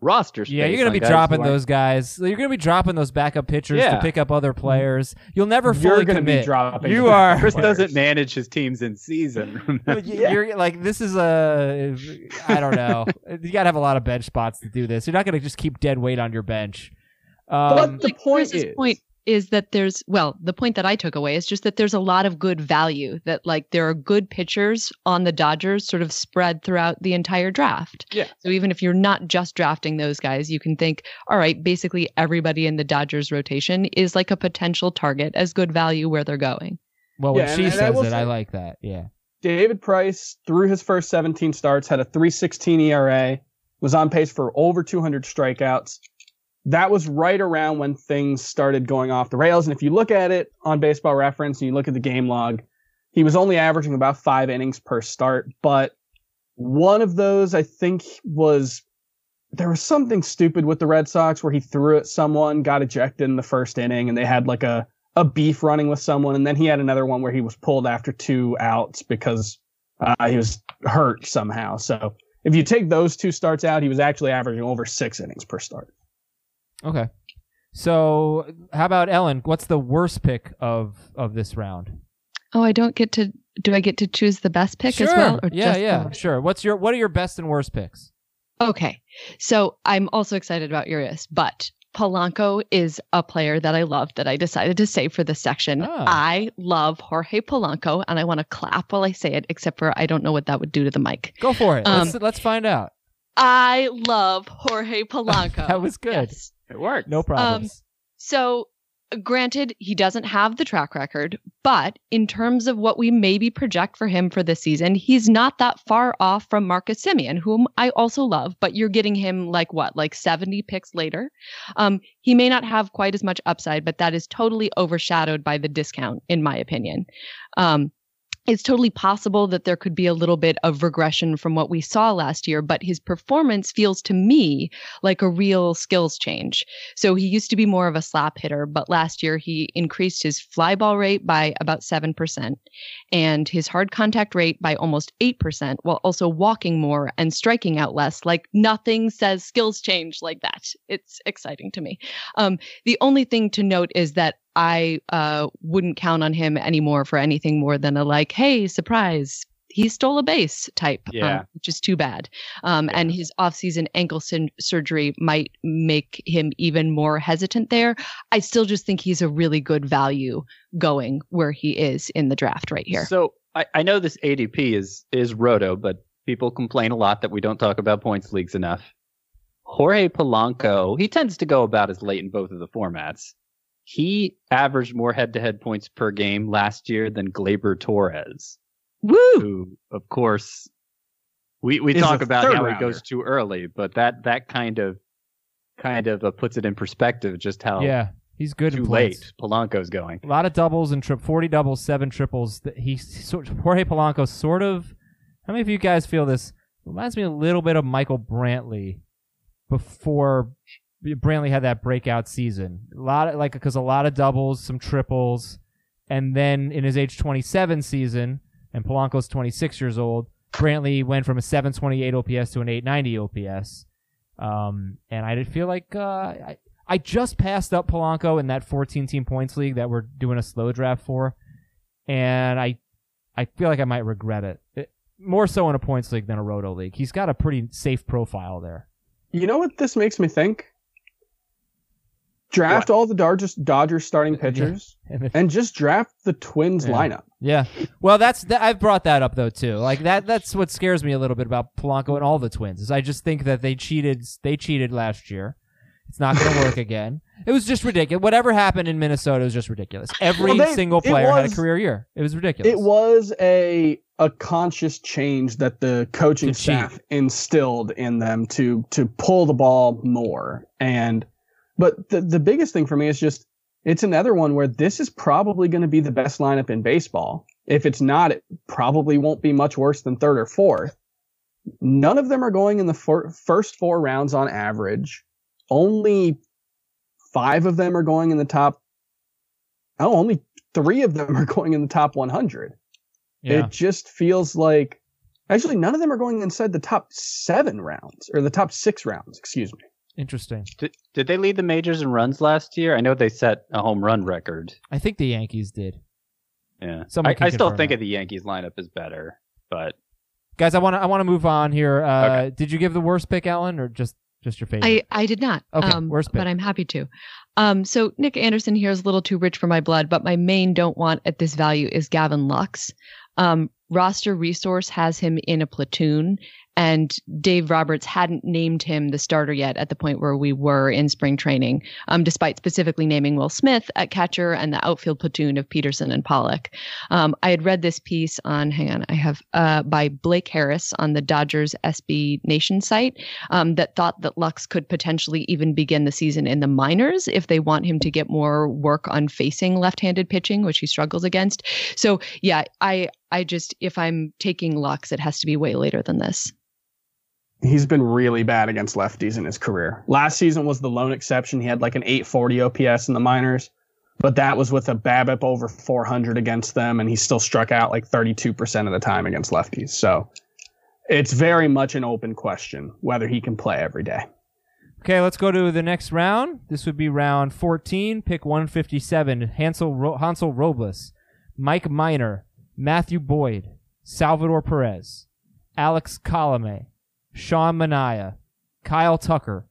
roster space. Yeah, you're gonna be dropping those guys. You're gonna be dropping those backup pitchers to pick up other players. You'll never You're fully gonna be commit. dropping You are. Chris players. doesn't manage his teams in season. Well, y- You're like this is a I don't know. you gotta have a lot of bench spots to do this. You're not gonna just keep dead weight on your bench. Um, But the Like, point Chris's is, point is that there's well, the point that I took away is just that there's a lot of good value. That like there are good pitchers on the Dodgers, sort of spread throughout the entire draft. Yeah. So even if you're not just drafting those guys, you can think, all right, basically everybody in the Dodgers rotation is like a potential target as good value where they're going. well, when Yeah, she and- and I says will it, I like that. Yeah. David Price, through his first 17 starts, had a 316 ERA, was on pace for over 200 strikeouts. That was right around when things started going off the rails. And if you look at it on baseball reference and you look at the game log, he was only averaging about five innings per start. But one of those, I think, was there was something stupid with the Red Sox where he threw at someone, got ejected in the first inning, and they had like a a beef running with someone, and then he had another one where he was pulled after two outs because uh, he was hurt somehow. So if you take those two starts out, he was actually averaging over six innings per start. Okay. So how about Ellen? What's the worst pick of of this round? Oh, I don't get to. Do I get to choose the best pick sure. as well? Or yeah, just yeah, sure. What's your what are your best and worst picks? Okay. So I'm also excited about Urias, but Polanco is a player that I love that I decided to save for this section. Ah. I love Jorge Polanco and I want to clap while I say it, except for I don't know what that would do to the mic. Go for it. Um, let's let's find out. I love Jorge Polanco. That was good. Yes. It worked. No problems. So, granted, he doesn't have the track record, but in terms of what we maybe project for him for this season, he's not that far off from Marcus Semien, whom I also love, but you're getting him like what, like 70 picks later? Um, he may not have quite as much upside, but that is totally overshadowed by the discount, in my opinion. Um, it's totally possible that there could be a little bit of regression from what we saw last year, but his performance feels to me like a real skills change. So he used to be more of a slap hitter, but last year he increased his fly ball rate by about 7% and his hard contact rate by almost 8%, while also walking more and striking out less. Like nothing says skills change like that. It's exciting to me. Um, the only thing to note is that I uh, wouldn't count on him anymore for anything more than a like, hey, surprise, he stole a base type, um, Yeah. which is too bad. Um, And his off-season ankle syn- surgery might make him even more hesitant there. I still just think he's a really good value going where he is in the draft right here. So I, I know this ADP is is roto, but people complain a lot that we don't talk about points leagues enough. Jorge Polanco, he tends to go about as late in both of the formats. He averaged more head-to-head points per game last year than Gleyber Torres, Woo! who, of course, we we Is talk about how he goes too early, but that that kind of kind of uh, puts it in perspective just how yeah, he's good too late Polanco's going. A lot of doubles and trip, forty doubles, seven triples. That he sort Jorge Polanco sort of. How many of you guys feel this? Reminds me a little bit of Michael Brantley before Brantley had that breakout season. A lot of like because a lot of doubles, some triples, and then in his age twenty seven season, and Polanco's twenty six years old. Brantley went from a seven twenty eight OPS to an eight ninety OPS. Um, and I did feel like uh, I, I just passed up Polanco in that 14 team points league that we're doing a slow draft for, and I I feel like I might regret it. it more so in a points league than a roto league. He's got a pretty safe profile there. You know what this makes me think? Draft all the Dodgers, Dodgers starting pitchers And and just draft the Twins Yeah. lineup. yeah, well, that's that, I've brought that up though too. Like that that's what scares me a little bit about Polanco and all the Twins is I just think that they cheated. They cheated last year. It's not going to work again. It was just ridiculous. Whatever happened in Minnesota was just ridiculous. Every Well, they- single player had a career year. It was ridiculous. It was a a conscious change that the coaching staff instilled in them to to pull the ball more. And but the the biggest thing for me is just it's another one where this is probably going to be the best lineup in baseball. If it's not, it probably won't be much worse than third or fourth. None of them are going in the fir- first four rounds on average. Only five of them are going in the top. Oh, only three of them are going in the top 100. yeah. It just feels like Actually, none of them are going inside the top seven rounds or the top six rounds. Excuse me. Interesting. Did, did they lead the majors in runs last year? I know they set a home run record. I think the Yankees did. Yeah, Someone I, I still think that. of the Yankees lineup as better, but Guys, I want to I want to move on here. Uh, Okay. Did you give the worst pick, Alan, or just just your favorite? I, I did not. Okay, um, worst pick. but I'm happy to. Um, so Nick Anderson here is a little too rich for my blood, but my main don't want at this value is Gavin Lux. Um, roster resource has him in a platoon, and Dave Roberts hadn't named him the starter yet at the point where we were in spring training, um, despite specifically naming Will Smith at catcher and the outfield platoon of Pederson and Pollock. Um, I had read this piece on, hang on, I have uh, by Blake Harris on the Dodgers SB Nation site um, that thought that Lux could potentially even begin the season in the minors if they want him to get more work on facing left-handed pitching, which he struggles against. So yeah, I I just if I'm taking Lux, it has to be way later than this. He's been really bad against lefties in his career. Last season was the lone exception. He had like an 840 OPS in the minors, but that was with a BABIP over 400 against them, and he still struck out like 32% of the time against lefties. So it's very much an open question whether he can play every day. Okay, let's go to the next round. This would be round 14, pick 157. Hansel, Ro- Hansel Robles, Mike Minor, Matthew Boyd, Salvador Perez, Alex Colome, Sean Manaea, Kyle Tucker,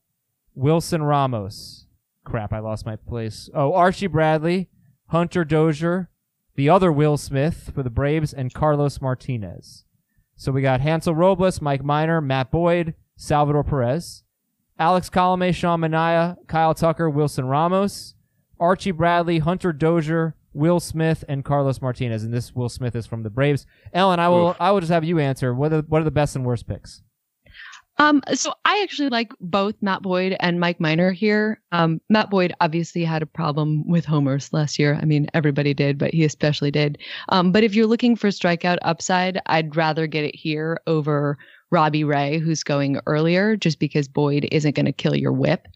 Wilson Ramos. Crap, I lost my place. Oh, Archie Bradley, Hunter Dozier, the other Will Smith for the Braves, and Carlos Martinez. So we got Hansel Robles, Mike Minor, Matt Boyd, Salvador Perez. Alex Colome, Sean Manaea, Kyle Tucker, Wilson Ramos, Archie Bradley, Hunter Dozier, Will Smith, and Carlos Martinez. And this Will Smith is from the Braves. Ellen, I will Oof. I will just have you answer. What are what are the best and worst picks? Um, so I actually like both Matt Boyd and Mike Minor here. Um, Matt Boyd obviously had a problem with homers last year. I mean, everybody did, but he especially did. Um, but if you're looking for strikeout upside, I'd rather get it here over Robbie Ray, who's going earlier, just because Boyd isn't going to kill your whip.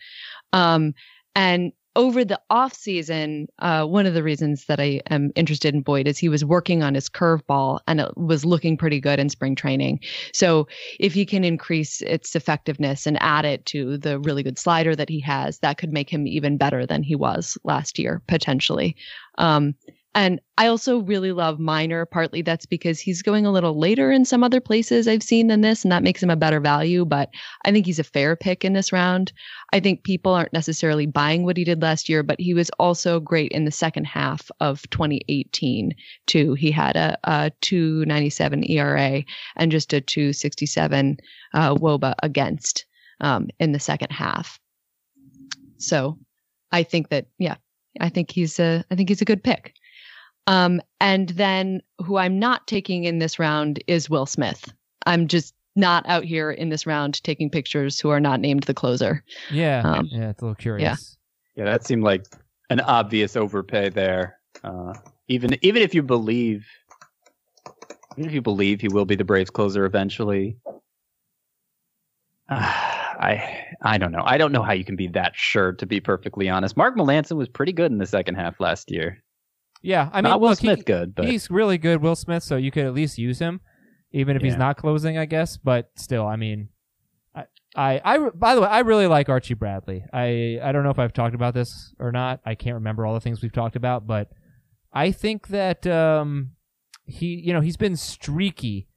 Um, and over the off season, uh, one of the reasons that I am interested in Boyd is he was working on his curveball and it was looking pretty good in spring training. So if he can increase its effectiveness and add it to the really good slider that he has, that could make him even better than he was last year, potentially. Um, and I also really love Minor. Partly that's because he's going a little later in some other places I've seen than this, and that makes him a better value. But I think he's a fair pick in this round. I think people aren't necessarily buying what he did last year, but he was also great in the second half of 2018 too. He had a, a 297 ERA and just a 267 uh, WOBA against um, in the second half. So I think that yeah, I think he's a I think he's a good pick. Um, and then who I'm not taking in this round is Will Smith. I'm just not out here in this round taking pictures who are not named the closer. Yeah, Um, yeah, it's a little curious. yeah, that seemed like an obvious overpay there. Uh, even even if you believe, even if you believe he will be the Braves closer eventually, uh, I I don't know. I don't know how you can be that sure. To be perfectly honest, Mark Melancon was pretty good in the second half last year. Yeah, I mean, Not Will look, he- Smith good, but he's really good, Will Smith. So you could at least use him, even if he's not closing, I guess. But still, I mean, I, I, I, by the way, I really like Archie Bradley. I, I don't know if I've talked about this or not. I can't remember all the things we've talked about, but I think that um, he, you know, he's been streaky.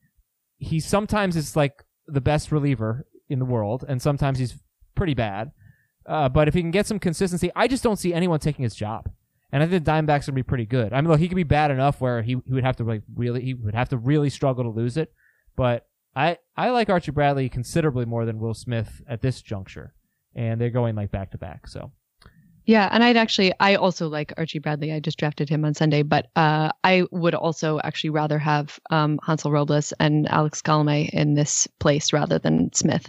He sometimes is like the best reliever in the world, and sometimes he's pretty bad. Uh, but if he can get some consistency, I just don't see anyone taking his job. And I think the Diamondbacks would be pretty good. I mean, look, he could be bad enough where he, he would have to like really he would have to really struggle to lose it. But I I like Archie Bradley considerably more than Will Smith at this juncture, and they're going like back to back. So Yeah, and I'd actually I also like Archie Bradley. I just drafted him on Sunday, but uh, I would also actually rather have um, Hansel Robles and Alex Colome in this place rather than Smith.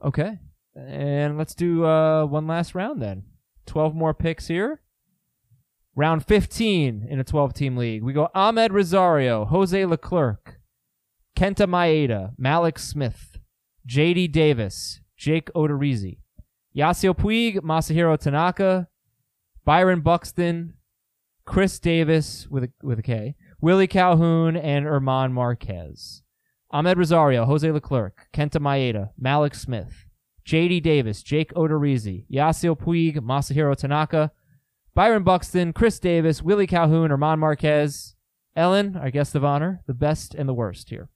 okay, and let's do uh, one last round then. Twelve more picks here. Round 15 in a 12 team league. We go Amed Rosario, Jose Leclerc, Kenta Maeda, Mallex Smith, JD Davis, Jake Odorizzi, Yasiel Puig, Masahiro Tanaka, Byron Buxton, Khris Davis with a, with a K, Willie Calhoun, and Herman Marquez. Amed Rosario, Jose Leclerc, Kenta Maeda, Mallex Smith, J.D. Davis, Jake Odorizzi, Yasiel Puig, Masahiro Tanaka, Byron Buxton, Khris Davis, Willie Calhoun, Herman Marquez. Ellen, our guest of honor, the best and the worst here.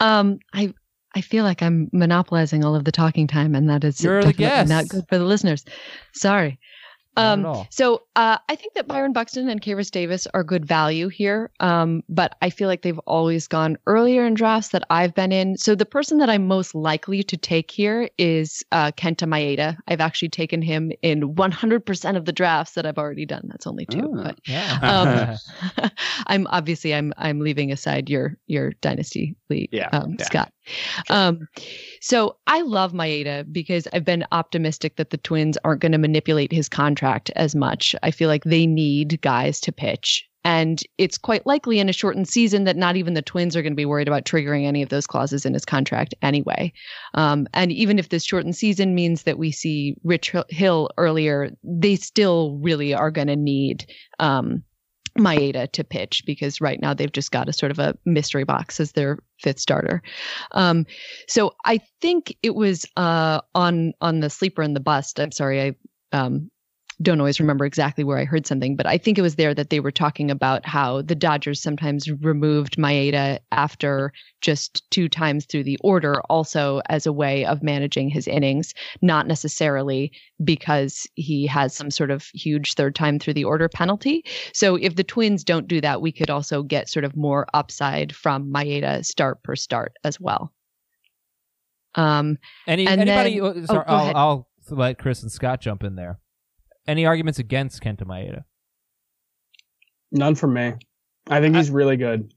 Um, I I feel like I'm monopolizing all of the talking time, and that is You're definitely not good for the listeners. Sorry. Um, so uh, I think that Byron Buxton and Khris Davis are good value here, um, but I feel like they've always gone earlier in drafts that I've been in. So the person that I'm most likely to take here is uh, Kenta Maeda. I've actually taken him in 100% of the drafts that I've already done. That's only two, Oh. but Yeah. um, I'm obviously I'm I'm leaving aside your your dynasty league, Yeah, um, yeah. Scott. Um, so I love Maeda because I've been optimistic that the Twins aren't going to manipulate his contract as much. I feel like they need guys to pitch. And it's quite likely in a shortened season that not even the Twins are going to be worried about triggering any of those clauses in his contract anyway. Um, and even if this shortened season means that we see Rich Hill earlier, they still really are going to need um, Maeda to pitch because right now they've just got a sort of a mystery box as their fifth starter. Um, so I think it was uh, on on the sleeper and the bust. I'm sorry, I um, don't always remember exactly where I heard something, but I think it was there that they were talking about how the Dodgers sometimes removed Maeda after just two times through the order, also as a way of managing his innings, not necessarily because he has some sort of huge third time through the order penalty. So if the Twins don't do that, we could also get sort of more upside from Maeda start per start as well. Um, Any anybody? then- oh, sorry, go I'll. I'll let Chris and Scott jump in there. Any arguments against Kenta Maeda? None from me. I think he's really good.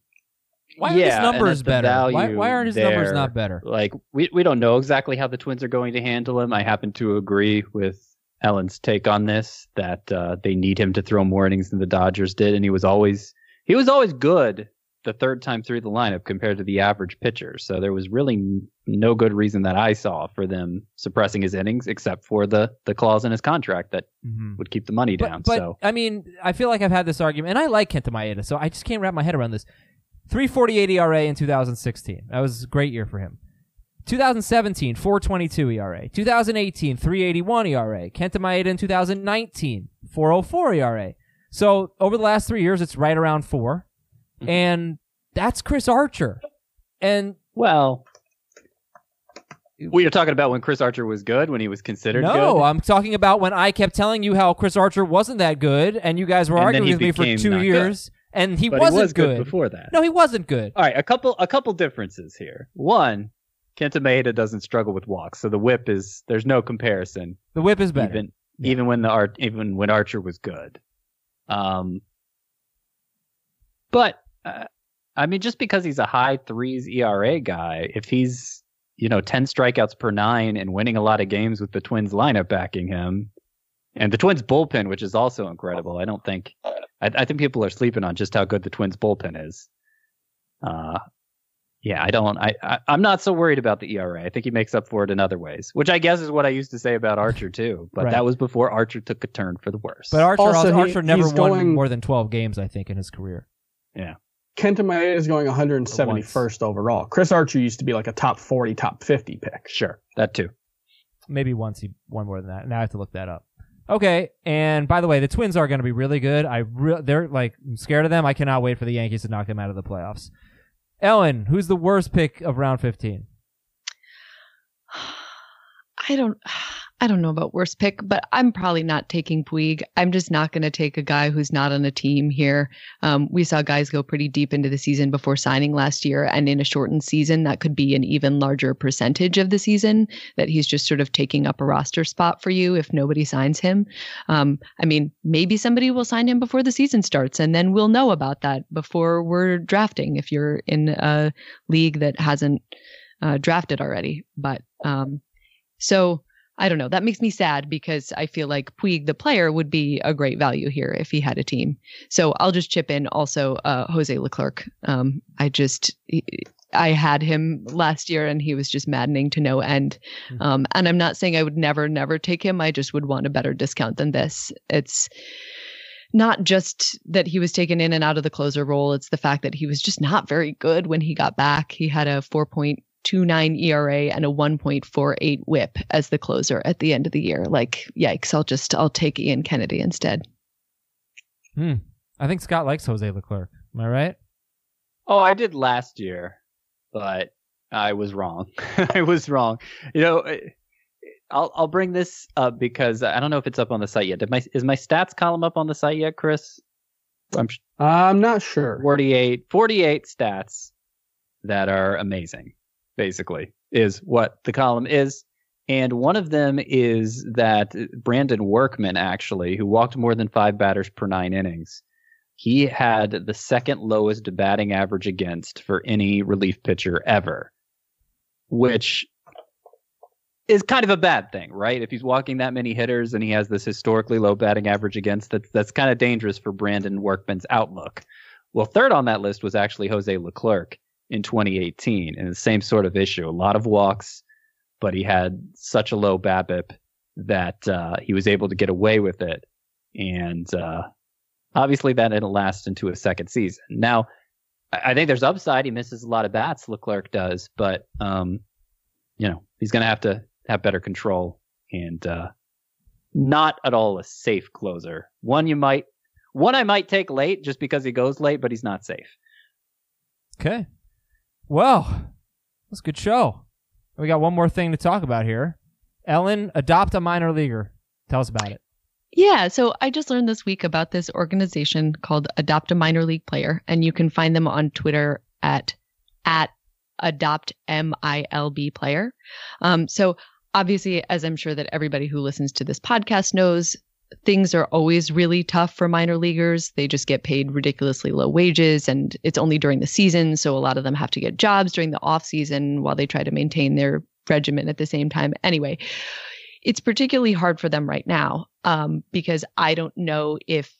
Why aren't Yeah, his numbers at better? Why, why aren't his numbers not better? Like we we don't know exactly how the Twins are going to handle him. I happen to agree with Ellen's take on this that uh, they need him to throw more innings than the Dodgers did, and he was always he was always good the third time through the lineup compared to the average pitcher. So there was really n- no good reason that I saw for them suppressing his innings, except for the the clause in his contract that Mhm. would keep the money But, down. but so I mean, I feel like I've had this argument, and I like Kenta Maeda, so I just can't wrap my head around this. 348 ERA in 2016. That was a great year for him. 2017, 422 ERA. 2018, 381 ERA. Kenta Maeda in 2019, 404 ERA. So over the last three years, it's right around 4 And that's Chris Archer. And well. We are talking about when Chris Archer was good, when he was considered no, good. I'm talking about when I kept telling you how Chris Archer wasn't that good, and you guys were And arguing with me for two not good. years, and he but wasn't he was good. good. before that. No, he wasn't good. All right, a couple a couple differences here. One, Kenta Maeda doesn't struggle with walks, so the whip is there's no comparison. The whip is better. Even Yeah. even when the art even when Archer was good. Um, but uh, I mean, just because he's a high threes ERA guy, if he's you know ten strikeouts per nine and winning a lot of games with the Twins lineup backing him, and the Twins bullpen, which is also incredible. I don't think I, I think people are sleeping on just how good the Twins bullpen is. Uh, yeah, I don't. I, I I'm not so worried about the ERA. I think he makes up for it in other ways, which I guess is what I used to say about Archer too. But Right. that was before Archer took a turn for the worse. But Archer, Also, also, he- Archer never won going- more than 12 games, I think, in his career. Kenta Maeda is going 171st overall. Chris Archer used to be like a top 40, top 50 pick. sure, that too. Maybe once he won more than that. Now I have to look that up. Okay, and by the way, the Twins are going to be really good. I re- they're like I'm scared of them. I cannot wait for the Yankees to knock them out of the playoffs. Ellen, who's the worst pick of round 15? I don't I don't know about worst pick, but I'm probably not taking Puig. I'm just not going to take a guy who's not on a team here. Um, we saw guys go pretty deep into the season before signing last year, and in a shortened season, that could be an even larger percentage of the season that he's just sort of taking up a roster spot for you if nobody signs him. Um, I mean, maybe somebody will sign him before the season starts, and then we'll know about that before we're drafting if you're in a league that hasn't uh, drafted already. But um, so I don't know. That makes me sad because I feel like Puig, the player, would be a great value here if he had a team. So I'll just chip in also uh, Jose Leclerc. Um, I just. I had him last year and he was just maddening to no end. Um, and I'm not saying I would never, never take him. I just would want a better discount than this. It's not just that he was taken in and out of the closer role, it's the fact that he was just not very good when he got back. He had a 4.29 ERA and a 1.48 whip as the closer at the end of the year. Like, yikes, I'll just, I'll take Ian Kennedy instead. Hmm. I think Scott likes Jose Leclerc. Am I right? Oh, I did last year, but I was wrong. I was wrong. You know, I'll I'll bring this up because I don't know if it's up on the site yet. Did my is my stats column up on the site yet, Chris? I'm I'm not sure. 48 48 stats that are amazing. Basically, is what the column is. And one of them is that Brandon Workman, actually, who walked more than five batters per nine innings, he had the second lowest batting average against for any relief pitcher ever, which is kind of a bad thing, right? If he's walking that many hitters and he has this historically low batting average against, that's that's kind of dangerous for Brandon Workman's outlook. Well, third on that list was actually Jose Leclerc in 2018, and the same sort of issue. A lot of walks, but he had such a low BABIP that uh, he was able to get away with it. And uh, obviously, that didn't last into a second season. Now, I, think there's upside. He misses a lot of bats, Leclerc does, but um, you know he's going to have to have better control and uh, not at all a safe closer. One you might, one I might take late just because he goes late, but he's not safe. Okay. Well, that's a good show. We got one more thing to talk about here. Ellen, adopt a minor leaguer. Tell us about it. Yeah, so I just learned this week about this organization called Adopt a Minor League Player, and you can find them on Twitter at at Adopt MILB Player. Um, so obviously, as I'm sure that everybody who listens to this podcast knows, things are always really tough for minor leaguers. They just get paid ridiculously low wages, and it's only during the season. So a lot of them have to get jobs during the off season while they try to maintain their regimen at the same time. Anyway, it's particularly hard for them right now um, because I don't know if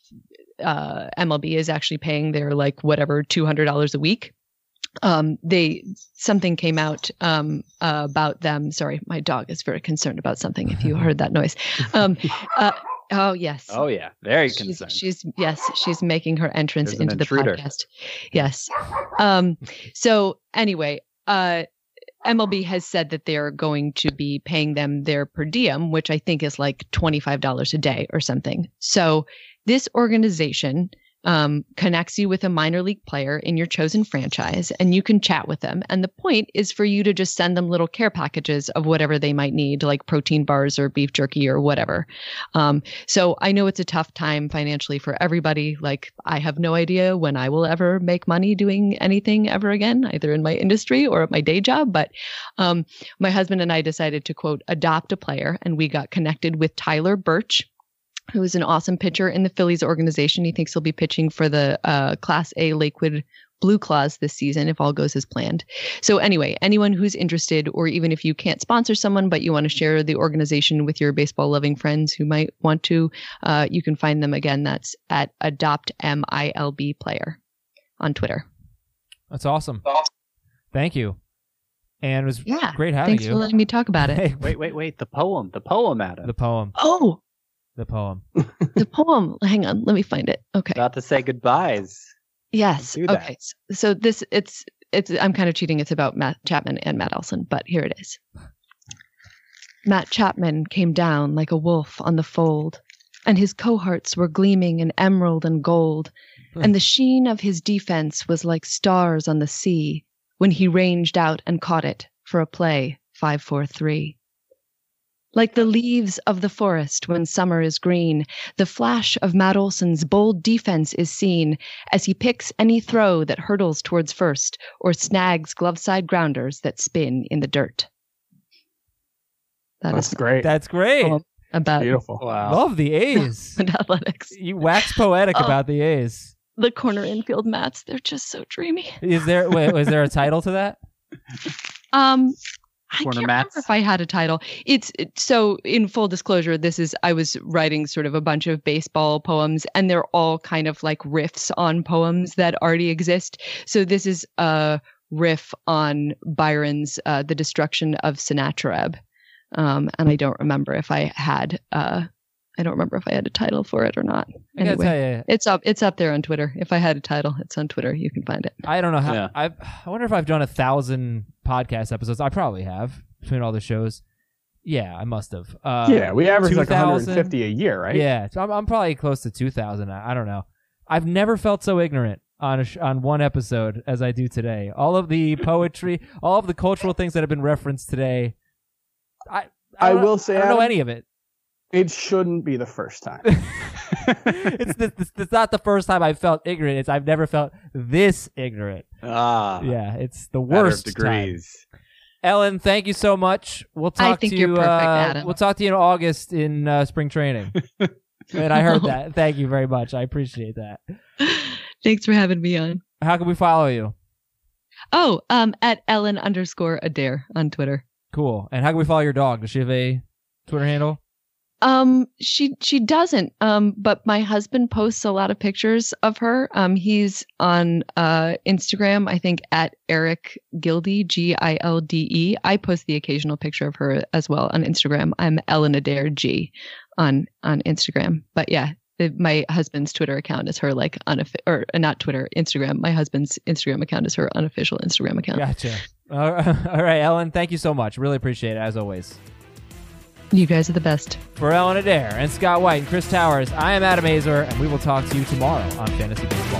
uh, MLB is actually paying their like whatever two hundred dollars a week. Um, they something came out um, uh, about them. Sorry, my dog is very concerned about something. If you heard that noise, um, uh, oh yes, Oh yeah, very she's, concerned. she's yes, she's making her entrance There's into the intruder. podcast. Yes. Um, so anyway, uh, MLB has said that they're going to be paying them their per diem, which I think is like twenty five dollars a day or something. So this organization um, connects you with a minor league player in your chosen franchise, and you can chat with them. And the point is for you to just send them little care packages of whatever they might need, like protein bars or beef jerky or whatever. Um, so I know it's a tough time financially for everybody. Like I have no idea when I will ever make money doing anything ever again, either in my industry or at my day job. But um, my husband and I decided to quote adopt a player, and we got connected with Tyler Birch. Who is an awesome pitcher in the Phillies organization? He thinks he'll be pitching for the uh, Class A Lakewood Blue Claws this season if all goes as planned. So, anyway, anyone who's interested, or even if you can't sponsor someone but you want to share the organization with your baseball loving friends who might want to, uh, you can find them again. That's at Adopt MILB Player on Twitter. That's awesome. Thank you. And it was Yeah. great having Thanks you. for letting me talk about it. Hey, Wait, wait, wait. The poem. The poem, Adam. the poem. Oh, The poem. the poem. Hang on, let me find it. Okay. About to say goodbyes. Yes. Okay. So this it's it's I'm kind of cheating. It's about Matt Chapman and Matt Olson, but here it is. Matt Chapman came down like a wolf on the fold, and his cohorts were gleaming in emerald and gold, and the sheen of his defense was like stars on the sea when he ranged out and caught it for a play 5-4-3. Like the leaves of the forest when summer is green, the flash of Matt Olson's bold defense is seen as he picks any throw that hurtles towards first or snags glove side grounders that spin in the dirt. That That's is great. That's great. Cool. about Beautiful. Wow. Love the A's. And athletics. you wax poetic Oh. about the A's. The corner infield mats, they're just so dreamy. Is there wait, was there a title to that? Um, I Corner can't mats? remember if I had a title. It's it- so in full disclosure, this is I was writing sort of a bunch of baseball poems, and they're all kind of like riffs on poems that already exist. So this is a riff on Byron's uh, "The Destruction of Sennacherib," um, and I don't remember if I had uh, I don't remember if I had a title for it or not. I Anyway, tell you, it's up. It's up there on Twitter. If I had a title, it's on Twitter. You can find it. I don't know how. Yeah. I I wonder if I've done a thousand podcast episodes. I probably have between all the shows. Yeah, I must have. Uh, yeah, we average like 150 a year, right? Yeah, so I'm, I'm probably close to two thousand. I, I don't know. I've never felt so ignorant on a sh- on one episode as I do today. All of the poetry, all of the cultural things that have been referenced today. I I don't will say, I don't know any of it. It shouldn't be the first time. it's, this, this, it's not the first time I've felt ignorant. It's I've never felt this ignorant. Ah, Yeah, it's the matter of worst time. Ellen, thank you so much. We'll talk think to you're perfect, uh, Adam. We'll talk to you in August in uh, spring training. and I heard that. Thank you very much. I appreciate that. Thanks for having me on. How can we follow you? Oh, um, at Ellen underscore Adair on Twitter. Cool. And how can we follow your dog? Does she have a Twitter handle? Um, she she doesn't. Um, but my husband posts a lot of pictures of her. Um, he's on uh Instagram, I think at Eric Gildy, G I L D E. I post the occasional picture of her as well on Instagram. I'm Ellen Adair G on on Instagram. But yeah, my husband's Twitter account is her like unofficial or uh, not Twitter, Instagram. My husband's Instagram account is her unofficial Instagram account. Gotcha. All right, Ellen, thank you so much. Really appreciate it, as always. You guys are the best. For Ellen Adair and Scott White and Chris Towers, I am Adam Aizer, and we will talk to you tomorrow on Fantasy Baseball.